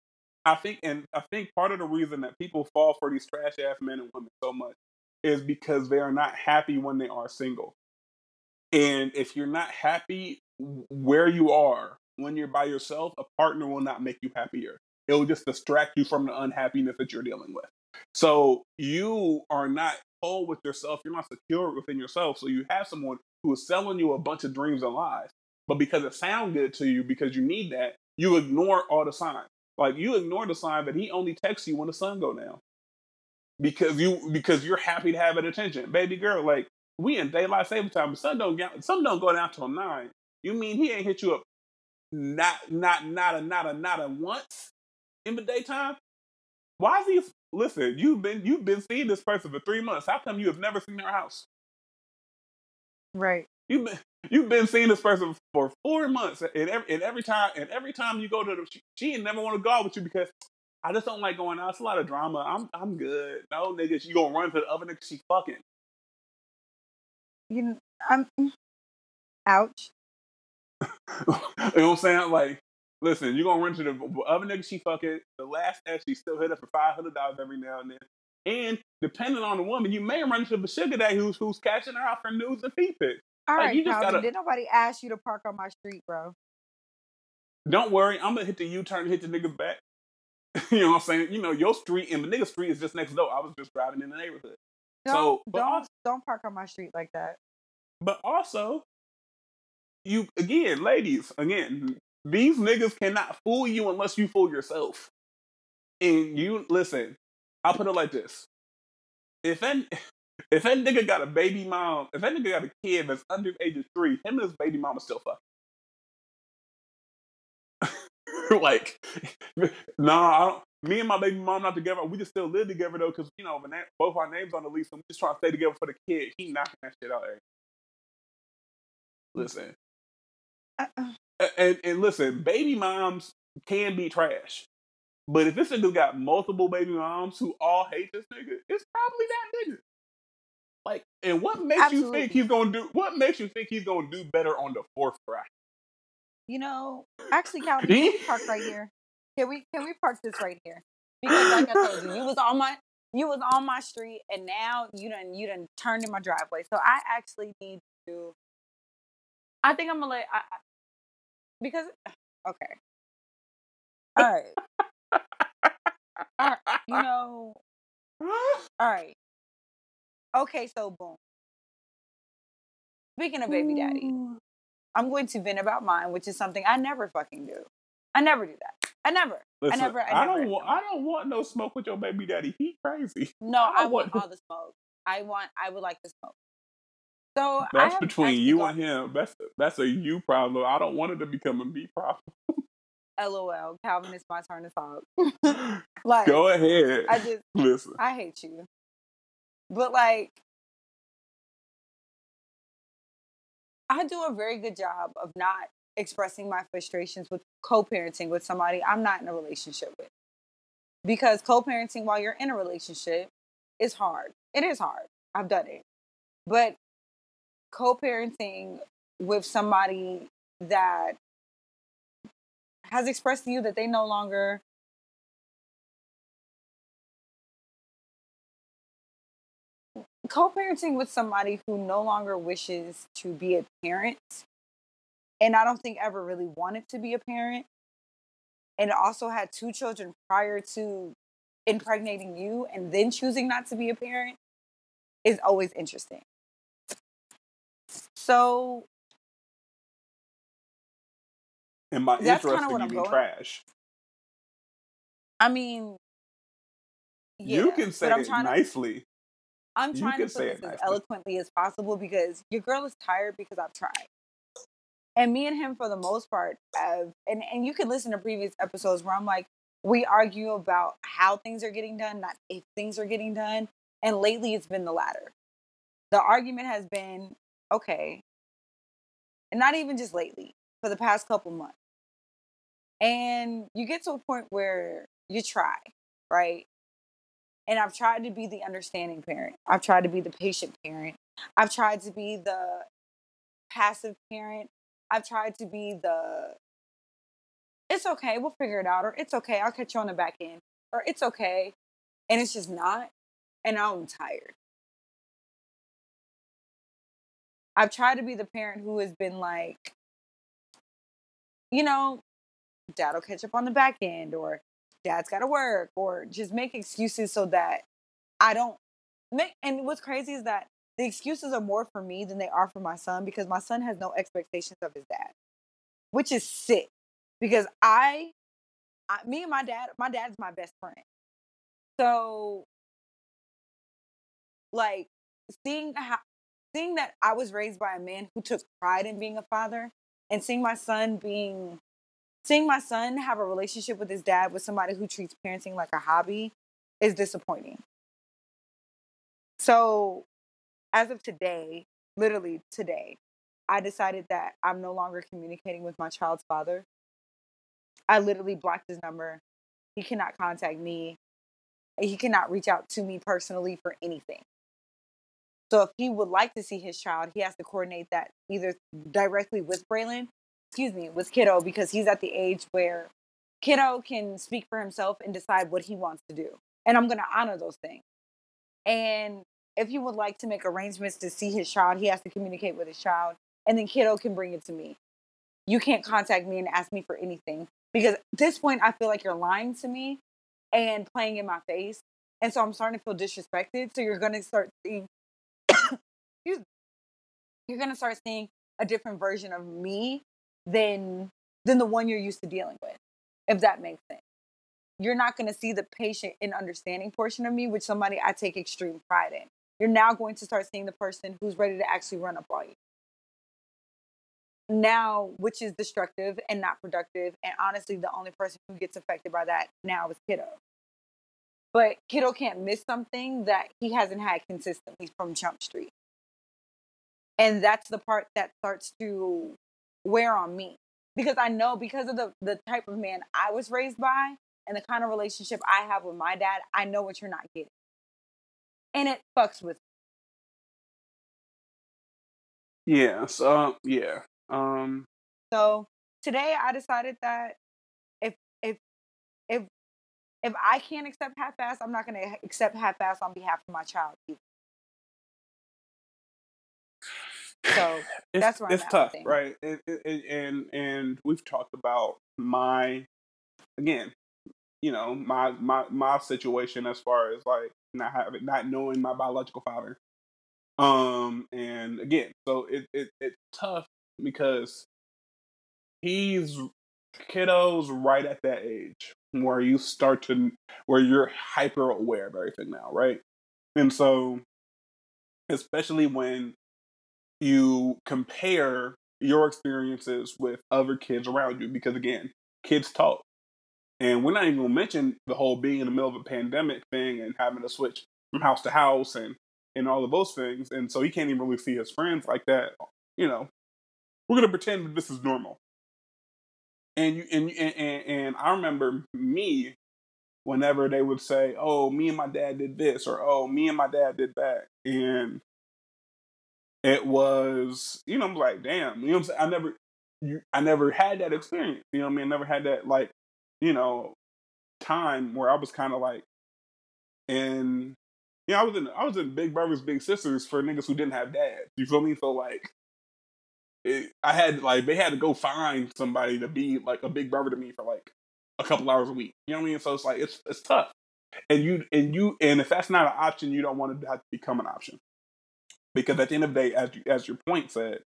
I think, and I think part of the reason that people fall for these trash ass men and women so much is because they are not happy when they are single. And if you're not happy where you are when you're by yourself, a partner will not make you happier. It will just distract you from the unhappiness that you're dealing with. So you are not whole with yourself. You're not secure within yourself. So you have someone who is selling you a bunch of dreams and lies. But because it sounds good to you, because you need that, you ignore all the signs. Like you ignore the sign that he only texts you when the sun go down. Because you because you're happy to have an attention. Baby girl, like we in daylight saving time, but sun don't get sun don't go down till nine. You mean he ain't hit you up not not not a not a not a once in the daytime? Why is he listen, you've been you've been seeing this person for three months. How come you have never seen their house? Right. You've been you've been seeing this person for four months, and every and every time and every time you go to the she, she ain't never want to go out with you because I just don't like going out. It's a lot of drama. I'm I'm good. No niggas, you gonna run to the other nigga she fucking. You, I'm. Ouch. [laughs] you know what I'm saying? Like, listen, you're gonna run to the other nigga she fucking. The last ex she still hit up for five hundred dollars every now and then. And depending on the woman, you may run into the sugar daddy who's who's catching her out for news and feet pics. All Like, right, you just Calvin. gotta- Did nobody ask you to park on my street, bro? Don't worry, I'm gonna hit the U turn and hit the niggas back. [laughs] you know what I'm saying? You know, your street and the nigga street is just next door. I was just driving in the neighborhood. Don't So, don't also- don't park on my street like that. But also, you again, ladies, again, these niggas cannot fool you unless you fool yourself. And you listen, I'll put it like this. If that [sighs] if that nigga got a baby mom, if that nigga got a kid that's under the age of three, him and his baby mama still fuck. [laughs] like, [laughs] nah, me and my baby mom not together. We just still live together though, because you know, both our names on the lease, and we just trying to stay together for the kid. He knocking that shit out. There. Listen, Uh, A- and and listen, baby moms can be trash, but if this nigga got multiple baby moms who all hate this nigga, it's probably that nigga. Like, and what makes you think he's gonna do? What makes you think he's gonna do better on the fourth try? You know, actually, Calvin, can we park right [laughs] here? Can we can we park this right here? Because like I told you, you was on my you was on my street, and now you done you done turned in my driveway. So I actually need to. I think I'm gonna let I- because uh, okay. All right. All right. You know. [laughs] All right. Okay. So boom. Speaking of baby daddy. I'm going to vent about mine, which is something I never fucking do. I never do that. I never. Listen, never- I I never- don't want. I don't want no smoke with your baby daddy. He crazy. No, I I want want- all the smoke. I want. I would like the smoke. So That's between you and him. That's that's a you problem. I don't want it to become a me problem. LOL. Calvin, it's my turn to talk. [laughs] [laughs] like Go ahead. I just [laughs] Listen. I hate you. But like I do a very good job of not expressing my frustrations with co-parenting with somebody I'm not in a relationship with. Because co-parenting while you're in a relationship, is hard. It is hard. I've done it. But co-parenting with somebody that has expressed to you that they no longer co-parenting with somebody who no longer wishes to be a parent and I don't think ever really wanted to be a parent and also had two children prior to impregnating you and then choosing not to be a parent is always interesting. So And by That's kinda what you I'm trash. I mean you yeah, can but say I'm it trying to- nicely. I'm You trying can to say it as eloquently as possible because your girl is tired because I've tried. And me and him, for the most part, have, and, and you can listen to previous episodes where I'm like, we argue about how things are getting done, not if things are getting done. And lately it's been the latter. The argument has been, okay, and not even just lately, for the past couple months. And you get to a point where you try, right? And I've tried to be the understanding parent. I've tried to be the patient parent. I've tried to be the passive parent. I've tried to be the it's okay, we'll figure it out, or it's okay, I'll catch you on the back end, or it's okay. And it's just not. And I'm tired. I've tried to be the parent who has been like, you know, dad will catch up on the back end, or dad's got to work, or just make excuses so that I don't make. And what's crazy is that the excuses are more for me than they are for my son because my son has no expectations of his dad, which is sick. Because I, I me and my dad, my dad's my best friend. So, like, seeing how, seeing that I was raised by a man who took pride in being a father, and seeing my son being, seeing my son have a relationship with his dad with somebody who treats parenting like a hobby, is disappointing. So, as of today, literally today, I decided that I'm no longer communicating with my child's father. I literally blocked his number. He cannot contact me. He cannot reach out to me personally for anything. So if he would like to see his child, he has to coordinate that either directly with Braylon, excuse me, with Kiddo, because he's at the age where Kiddo can speak for himself and decide what he wants to do. And I'm going to honor those things. And if he would like to make arrangements to see his child, he has to communicate with his child. And then Kiddo can bring it to me. You can't contact me and ask me for anything. Because at this point, I feel like you're lying to me and playing in my face. And so I'm starting to feel disrespected. So you're going to start seeing, you're going to start seeing a different version of me than than the one you're used to dealing with, if that makes sense. You're not going to see the patient and understanding portion of me, which somebody I take extreme pride in. You're now going to start seeing the person who's ready to actually run up on you. Now, which is destructive and not productive, and honestly, the only person who gets affected by that now is Kiddo. But Kiddo can't miss something that he hasn't had consistently from Jump Street. And that's the part that starts to wear on me. Because I know because of the, the type of man I was raised by and the kind of relationship I have with my dad, I know what you're not getting. And it fucks with me. Yeah. So yeah. Um. So today I decided that if if if if I can't accept half ass, I'm not gonna accept half ass on behalf of my child either. So it's, That's where I'm it's at tough, right? It, it, it- and and we've talked about my again, you know, my my my situation as far as like not having not knowing my biological father. Um, and again, so it, it it's tough because he's kiddos right at that age where you start to where you're hyper aware of everything now, right? And so especially when you compare your experiences with other kids around you because again kids talk. And we're not even to mention the whole being in the middle of a pandemic thing and having to switch from house to house and and all of those things. And so he can't even really see his friends like that you know. We're going to pretend that this is normal. And you and and and i remember me whenever they would say, "Oh, me and my dad did this," or "Oh, me and my dad did that," and it was, you know, I'm like, damn, you know, I'm saying? I never, you, I never had that experience. You know, I mean, I never had that like, you know, time where I was kind of like, in, you know, I was in, I was in Big Brothers Big Sisters for niggas who didn't have dads. You feel me? So like, it, I had like they had to go find somebody to be like a big brother to me for like a couple hours a week. You know what I mean? So it's like it's it's tough. And you and you and if that's not an option, you don't want to have to become an option. Because at the end of the day, as you, as your point said,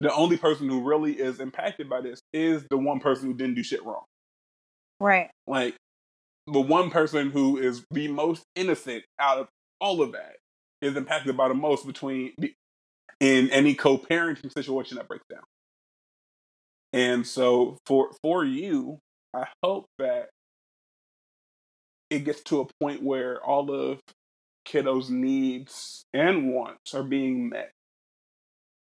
the only person who really is impacted by this is the one person who didn't do shit wrong. Right. Like the one person who is the most innocent out of all of that is impacted by the most between in any co-parenting situation that breaks down. And so for for you, I hope that it gets to a point where all of kiddos' needs and wants are being met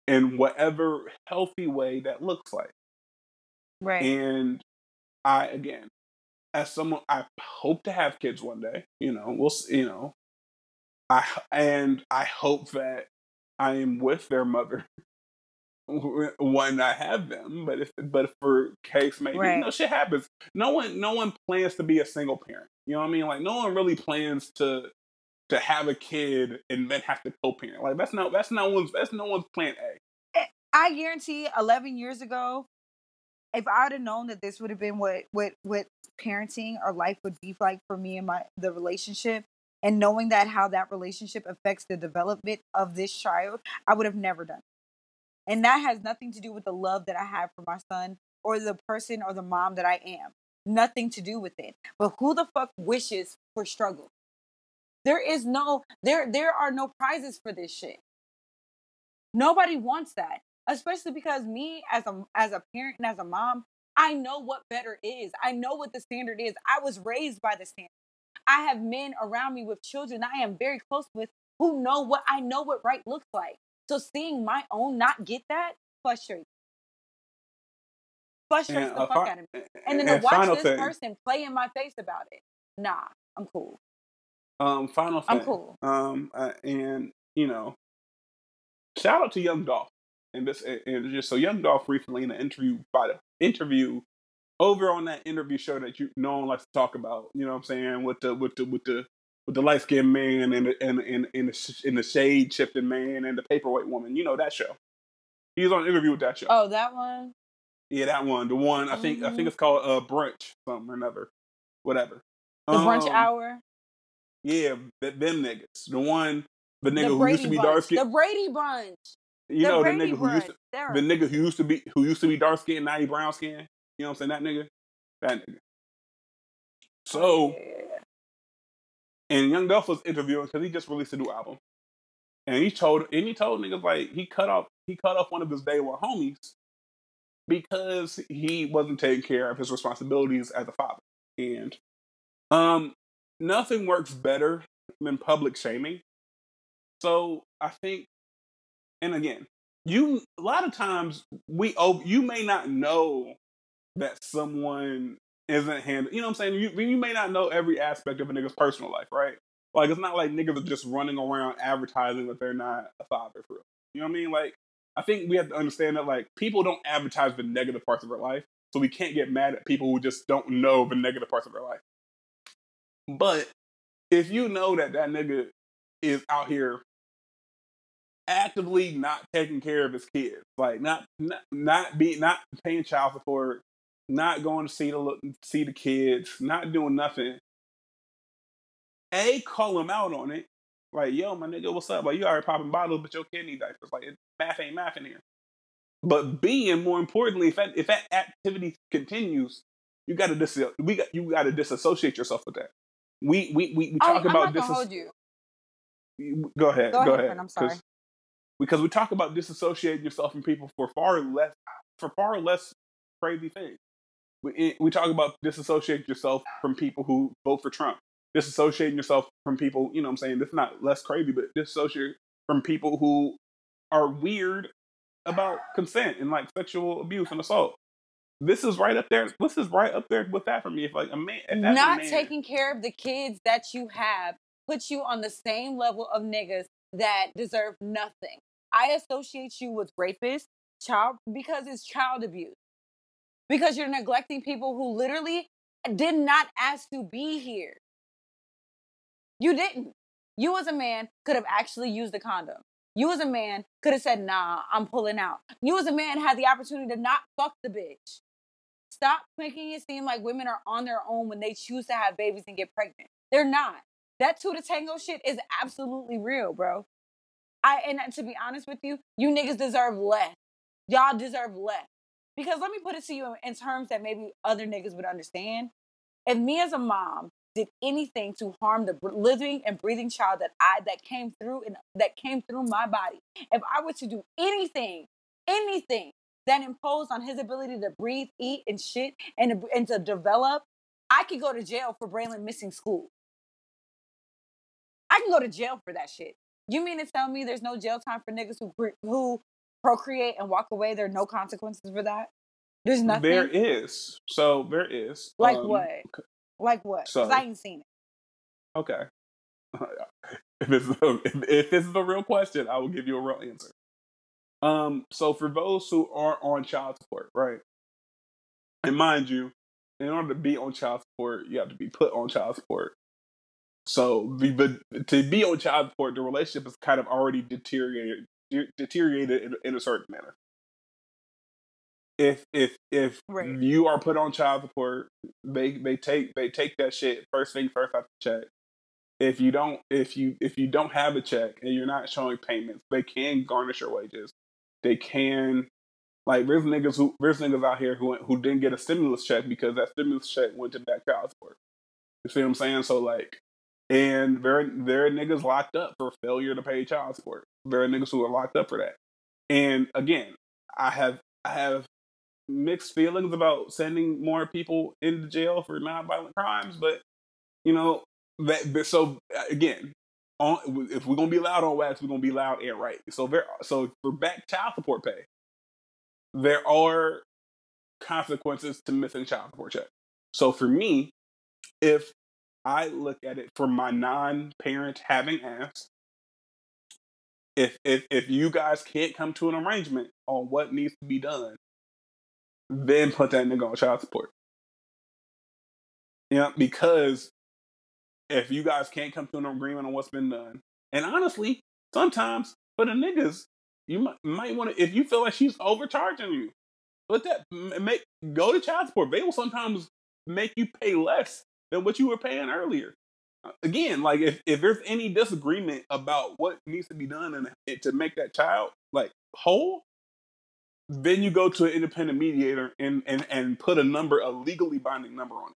in whatever healthy way that looks like. Right. And I again, as someone, I hope to have kids one day. You know, we'll you know, I and I hope that I am with their mother [laughs] when I have them. But if but for case maybe Right. you know shit happens. No one no one plans to be a single parent. You know what I mean? Like no one really plans to to have a kid and then have to co-parent. Like that's not that's no one's that's no one's plan A. Eh, I guarantee 11 years ago, if I would have known that this would have been what, what, what parenting or life would be like for me and my, the relationship, and knowing that how that relationship affects the development of this child, I would have never done it. And that has nothing to do with the love that I have for my son or the person or the mom that I am. Nothing to do with it. But who the fuck wishes for struggle? There is no there there are no prizes for this shit. Nobody wants that, especially because me as a as a parent and as a mom, I know what better is. I know what the standard is. I was raised by the standard. I have men around me with children I am very close with who know what I know what right looks like. So seeing my own not get that frustrates. Frustrates And the fuck fi- out of me. And then to watch this thing, person play in my face about it. Nah, I'm cool. Um, final I'm thing, cool. um, uh, and you know, shout out to Young Dolph. And this, and- just so Young Dolph recently in an interview by the interview over on that interview show that you no one likes to talk about. You know what I'm saying with the with the with the with the light skinned man and the, and and and the, and the shade shifting man and the paperweight woman. You know that show. He was on an interview with that show. Oh, that one? Yeah, that one. The one I think I think Mhm. it's called uh brunch something or another, whatever. The brunch Um, hour? Yeah, th- them niggas. The one, the nigga The who used to be bunch. dark skinned. The. Brady bunch. You the know the Brady nigga who used to. The nigga who used to be who used to be dark skinned, now he brown skin. You know what I'm saying? That nigga, that nigga. So, yeah. and Young Dolph was interviewing because he just released a new album, and he told and he told niggas like he cut off he cut off one of his day one homies because he wasn't taking care of his responsibilities as a father, and um, nothing works better than public shaming. So I think, and again, you a lot of times we oh you may not know that someone isn't handling. You know what I'm saying? You you may not know every aspect of a nigga's personal life, right? Like it's not like niggas are just running around advertising that they're not a father for real. You know what I mean? Like I think we have to understand that like people don't advertise the negative parts of their life, so we can't get mad at people who just don't know the negative parts of their life. But if you know that that nigga is out here actively not taking care of his kids, like not not not be not paying child support, not going to see the see the kids, not doing nothing. A call him out on it, like yo, my nigga, what's up? Like you already popping bottles, but your kid need diapers. Like math ain't math in here. But B, and more importantly, if that if that activity continues, you got to dis we got you got to disassociate yourself with that. We we we, we Oh, talk I'm about not gonna dis- hold you. Go ahead. Go Go, ahead, ahead. I'm sorry. 'Cause- Because we talk about disassociating yourself from people for far less for far less crazy things. We eh, we talk about disassociating yourself from people who vote for Trump. Disassociating yourself from people, you know what I'm saying? This not less crazy, but disassociate from people who are weird about consent and like sexual abuse and assault. This is right up there. This is right up there with that for me. If like a man, that's a Not man- taking care of the kids that you have puts you on the same level of niggas that deserve nothing. I associate you with rapists, child because it's child abuse. Because you're neglecting people who literally did not ask to be here. You didn't. You as a man could have actually used the condom. You as a man could have said, nah, I'm pulling out. You as a man had the opportunity to not fuck the bitch. Stop making it seem like women are on their own when they choose to have babies and get pregnant. They're not. That two to tango shit is absolutely real, bro. I and to be honest with you, you niggas deserve less. Y'all deserve less. Because let me put it to you in terms that maybe other niggas would understand. If me as a mom did anything to harm the living and breathing child that I that came through and that came through my body, if I were to do anything, anything that imposed on his ability to breathe, eat, and shit, and to, and to develop, I could go to jail for Braylon missing school. I can go to jail for that shit. You mean to tell me there's no jail time for niggas who who procreate and walk away? There are no consequences for that. There's nothing. there is. So there is. like um, what? Like what? Because so- I ain't seen it. Okay. [laughs] if, this is a, if, if this is a real question, I will give you a real answer. Um, so for those who are on child support, right? And mind you, in order to be on child support, you have to be put on child support. So the, the to be on child support, the relationship is kind of already deteriorated deteriorated in, in a certain manner. If if if Right. you are put on child support, they they take they take that shit first thing first off the check. If you don't if you if you don't have a check and you're not showing payments, they can garnish your wages. They can like there's niggas who there's niggas out here who who didn't get a stimulus check because that stimulus check went to that child support. You see what I'm saying? So like and there there are niggas locked up for failure to pay child support. There are niggas who are locked up for that. And again, I have I have mixed feelings about sending more people into jail for nonviolent crimes, but you know that. So uh, again, on if we're gonna be loud on wax, we're gonna be loud and right. So there, so for back child support pay, there are consequences to missing child support check. So for me, if I look at it from my non-parent having asked, if if if you guys can't come to an arrangement on what needs to be done, then put that nigga on child support. Yeah, because if you guys can't come to an agreement on what's been done, and honestly, sometimes for the niggas, you might, might want to if you feel like she's overcharging you, put that make go to child support. They will sometimes make you pay less than what you were paying earlier. Uh, Again, like if, if there's any disagreement about what needs to be done and, and to make that child like whole, then you go to an independent mediator and and and put a number, a legally binding number on it.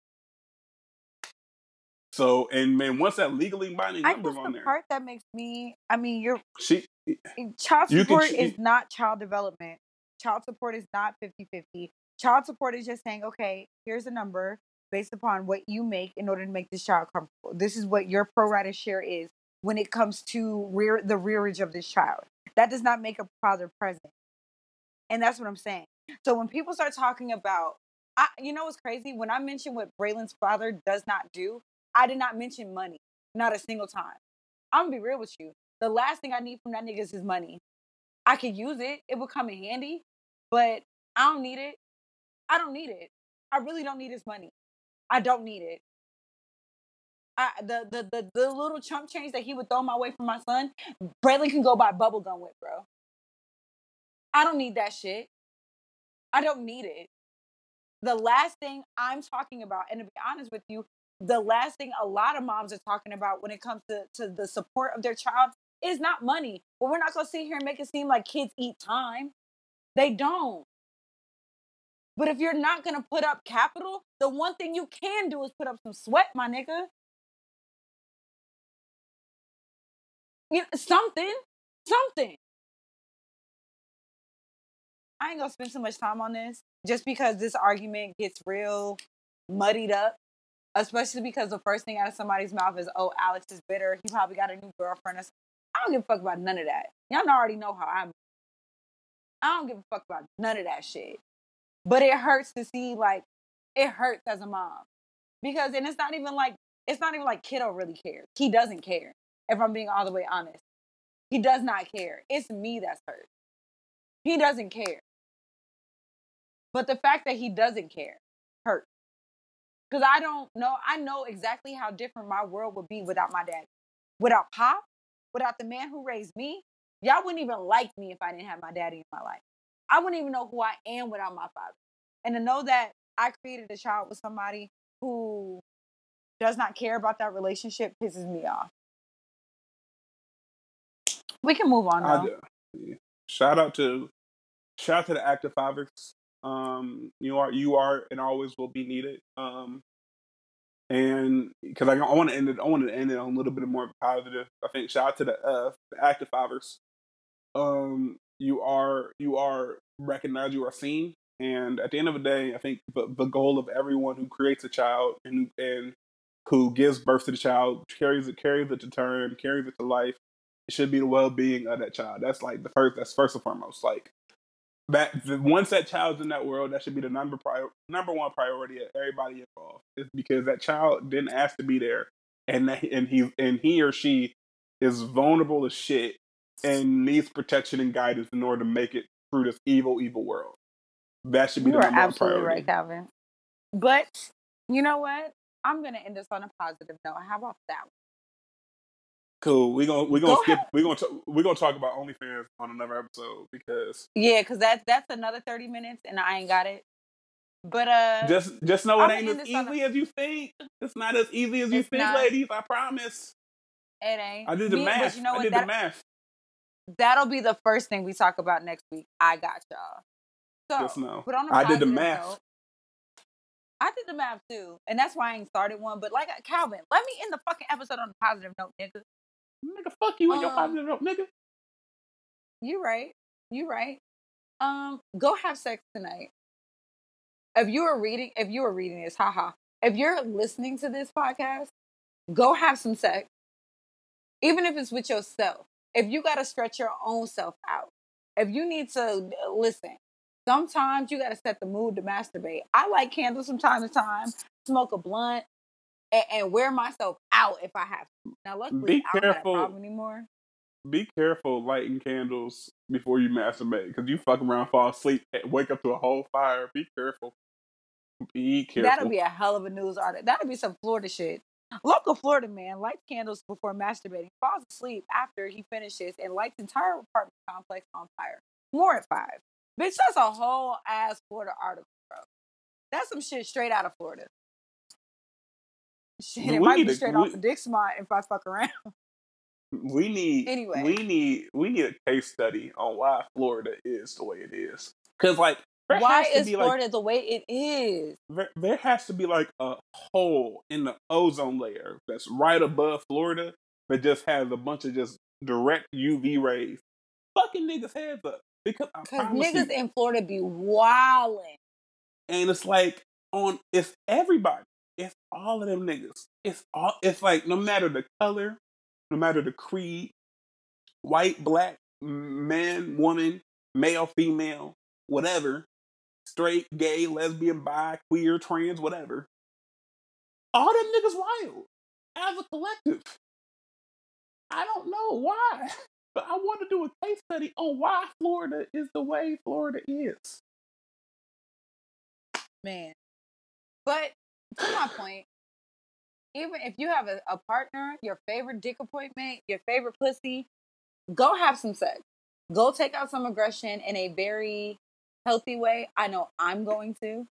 So and man, once that legally binding I number's on the there, part that makes me, I mean, you're she eh, child You can support ch- is not child development. Child support is not 50 50. Child support is just saying, okay, here's a number based upon what you make in order to make this child comfortable. This is what your pro rata share is when it comes to rear the rearage of this child. That does not make a father present. And that's what I'm saying. So when people start talking about, I, you know what's crazy? When I mention what Braylon's father does not do, I did not mention money, not a single time. I'm gonna be real with you. The last thing I need from that nigga is his money. I could use it; it would come in handy, but I don't need it. I don't need it. I really don't need his money. I don't need it. I, the, the the the little chump change that he would throw my way for my son, Braylon can go buy bubble gum with, bro. I don't need that shit. I don't need it. The last thing I'm talking about, and to be honest with you, the last thing a lot of moms are talking about when it comes to, to the support of their child is not money. But we're not gonna sit here and make it seem like kids eat time. They don't. But if you're not gonna put up capital, the one thing you can do is put up some sweat, my nigga. You something, something. I ain't gonna spend too much time on this just because this argument gets real muddied up. Especially because the first thing out of somebody's mouth is, "Oh, Alex is bitter. He probably got a new girlfriend." or I don't give a fuck about none of that. Y'all already know how I'm. I don't give a fuck about none of that shit. But it hurts to see like it hurts as a mom. Because and it's not even like it's not even like kiddo really cares. He doesn't care. If I'm being all the way honest. He does not care. It's me that's hurt. He doesn't care. But the fact that he doesn't care hurts. Because I don't know, I know exactly how different my world would be without my dad. Without Pop, without the man who raised me, y'all wouldn't even like me if I didn't have my daddy in my life. I wouldn't even know who I am without my father. And to know that I created a child with somebody who does not care about that relationship pisses me off. We can move on though. do. Shout out to shout out to the active fathers. Um, you are you are and always will be needed. Um, and because I, I want to end it, I want to end it on a little bit more positive. I think shout out to the uh the active fathers. Um, you are you are recognized, you are seen, and at the end of the day, I think the, the goal of everyone who creates a child and and who gives birth to the child carries it carries it to term, carries it to life. It should be the well being of that child. That's like the first. That's first and foremost. Like that once that child's in that world, that should be the number prior, number one priority of everybody involved. Is because that child didn't ask to be there, and that, and he and he or she is vulnerable as shit and needs protection and guidance in order to make it through this evil, evil world. That should be You the number one absolutely priority. right, Calvin. But you know what? I'm gonna end this on a positive note. How about that? Cool. We're gonna we're gonna Go skip. ahead. We gonna t- we're gonna talk about OnlyFans on another episode because Yeah, because that's that's another 30 minutes and I ain't got it. But uh just just know it I'ma ain't as on a- easy as you think. It's not as easy as you think, not. ladies. I promise. it ain't. I did the Me- math. you know I did That, the math. that'll be the first thing we talk about next week. I got y'all. So Just know. but on a I did the math. note, I did the math too. And that's why I ain't started one. But like Calvin, let me end the fucking episode on a positive note, nigga. Nigga, fuck you and your Um, positive note, nigga. You right. You right. Um, go have sex tonight. If you are reading, if you are reading this, haha. If you're listening to this podcast, go have some sex. Even if it's with yourself. If you gotta stretch your own self out. If you need to listen, sometimes you gotta set the mood to masturbate. I like candles from time to time, smoke a blunt, and, and wear myself out if I have to. Now luckily Be I don't have that careful. problem anymore. Be careful lighting candles before you masturbate because you fuck around, fall asleep, and wake up to a whole fire. Be careful. Be careful. That'll be a hell of a news article. That'll be some Florida shit. Local Florida man lights candles before masturbating, falls asleep after he finishes, and lights entire apartment complex on fire. More at five. Bitch, that's a whole ass Florida article, bro. That's some shit straight out of Florida. Shit, We it might be straight off the dick smart if I fuck around. [laughs] we need Anyway. we need we need a case study on why Florida is the way it is. Because like Why is Florida the way it is? there, there has to be like a hole in the ozone layer that's right above Florida that just has a bunch of just direct UV rays. Fucking niggas heads up. Because Because niggas you, in Florida be wildin'. and it's like on it's everybody. It's all of them niggas. It's all it's like no matter the color, no matter the creed, white, black, man, woman, male, female, whatever, straight, gay, lesbian, bi, queer, trans, whatever. All them niggas wild as a collective. I don't know why, [laughs] but I want to do a case study on why Florida is the way Florida is. man. But to my point, even if you have a, a partner, your favorite dick appointment, your favorite pussy, go have some sex. Go take out some aggression in a very healthy way. I know I'm going to,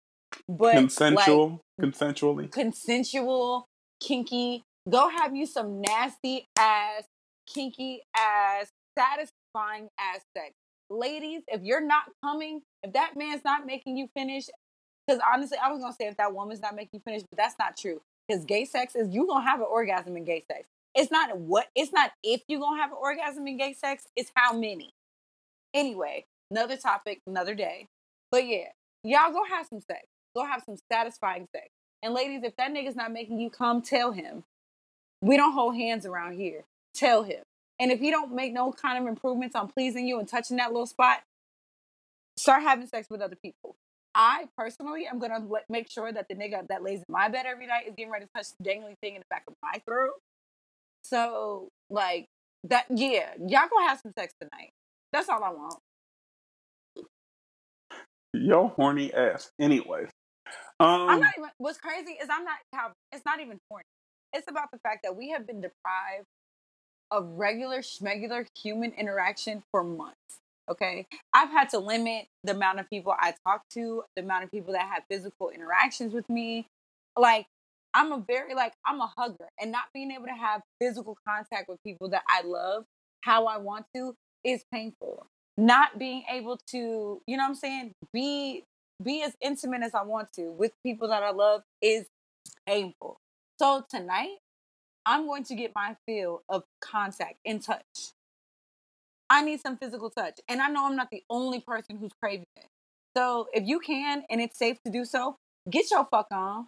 but Consensual, consensually. like consensual, kinky. Go have you some nasty ass, kinky ass, satisfying ass sex. Ladies, if you're not coming, if that man's not making you finish, because honestly, I was gonna say if that woman's not making you finish, but that's not true. Because gay sex is you gonna have an orgasm in gay sex. It's not what it's not if you gonna have an orgasm in gay sex, it's how many. Anyway, another topic, another day. But yeah, y'all go have some sex. Go have some satisfying sex. And ladies, if that nigga's not making you come, tell him. We don't hold hands around here. Tell him. And if he don't make no kind of improvements on pleasing you and touching that little spot, start having sex with other people. I personally am gonna let, make sure that the nigga that lays in my bed every night is getting ready to touch the dangling thing in the back of my throat. So like that, yeah, y'all gonna have some sex tonight. That's all I want. Yo, horny ass. Anyways, um, I'm not even. What's crazy is I'm not. How it's not even horny. It's about the fact that we have been deprived of regular schmegular human interaction for months. Okay, I've had to limit the amount of people I talk to, the amount of people that have physical interactions with me. Like I'm a very like I'm a hugger, and not being able to have physical contact with people that I love how I want to is painful. Not being able to, you know what I'm saying, be be as intimate as I want to with people that I love is painful. So tonight, I'm going to get my feel of contact and touch. I need some physical touch. And I know I'm not the only person who's craving it. So if you can and it's safe to do so, get your fuck on.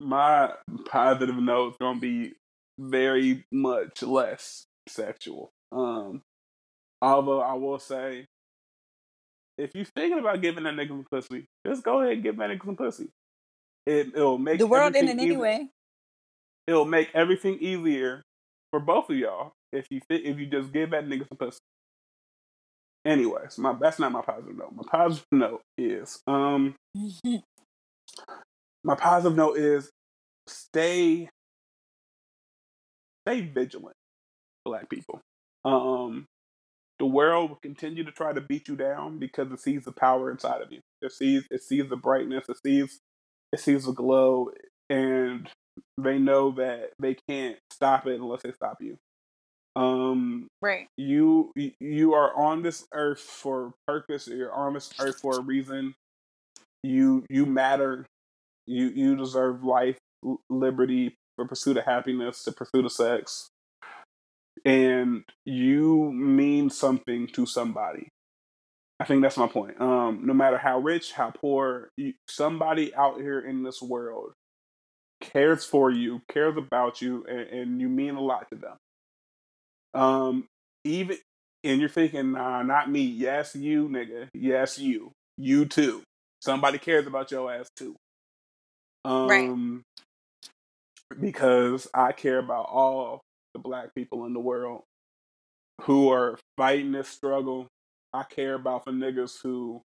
my positive note is gonna be very much less sexual. Um, although I will say, if you're thinking about giving that nigga some pussy, just go ahead and give that nigga some pussy. It it'll make The world in it anyway. It'll make everything easier for both of y'all if you fit, if you just give that nigga some pussy. Anyways, my that's not my positive note. My positive note is um [laughs] my positive note is stay stay vigilant, black people. Um, the world will continue to try to beat you down because it sees the power inside of you. It sees it sees the brightness. It sees it sees the glow, and they know that they can't stop it unless they stop you. Um, Right. you you are on this earth for purpose. You're on this earth for a reason. You you matter. You you deserve life, liberty, the pursuit of happiness, the pursuit of sex, and you mean something to somebody. I think that's my point. Um, no matter how rich, how poor, you, somebody out here in this world cares for you, cares about you, and, and you mean a lot to them. Um, even and you're thinking, nah, not me. Yes, you, nigga. Yes, you. You too. Somebody cares about your ass too. Right. Um, because I care about all the black people in the world who are fighting this struggle. I care about the niggas who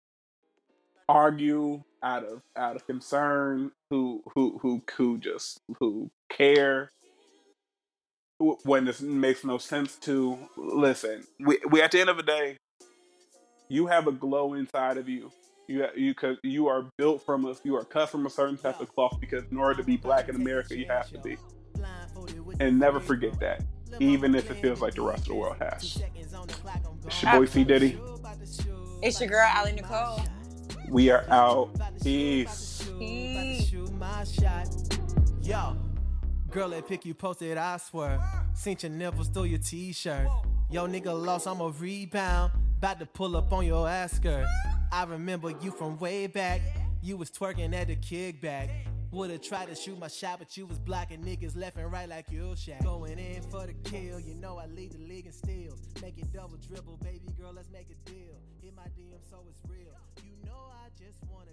argue out of out of concern, who who who who just who care when this makes no sense to listen. We we at the end of the day, you have a glow inside of you. You you cause you are built from a you are cut from a certain type of cloth because in order to be black in America, you have to be. And never forget that, even if it feels like the rest of the world has. It's your boy C Diddy. It's your girl, Ali Nicole. We are out. Peace. Peace. Girl that pick you posted, I swear. Seen your nipples through your t-shirt. Yo, nigga lost, I'm a rebound. About to pull up on your ass skirt. I remember you from way back. You was twerking at the kickback. Would've tried to shoot my shot, but you was blocking niggas left and right like you Shaq. Going in for the kill, you know I lead the league in steals. Make it double dribble, baby girl, let's make a deal. Hit my DM so it's real. You know I just wanna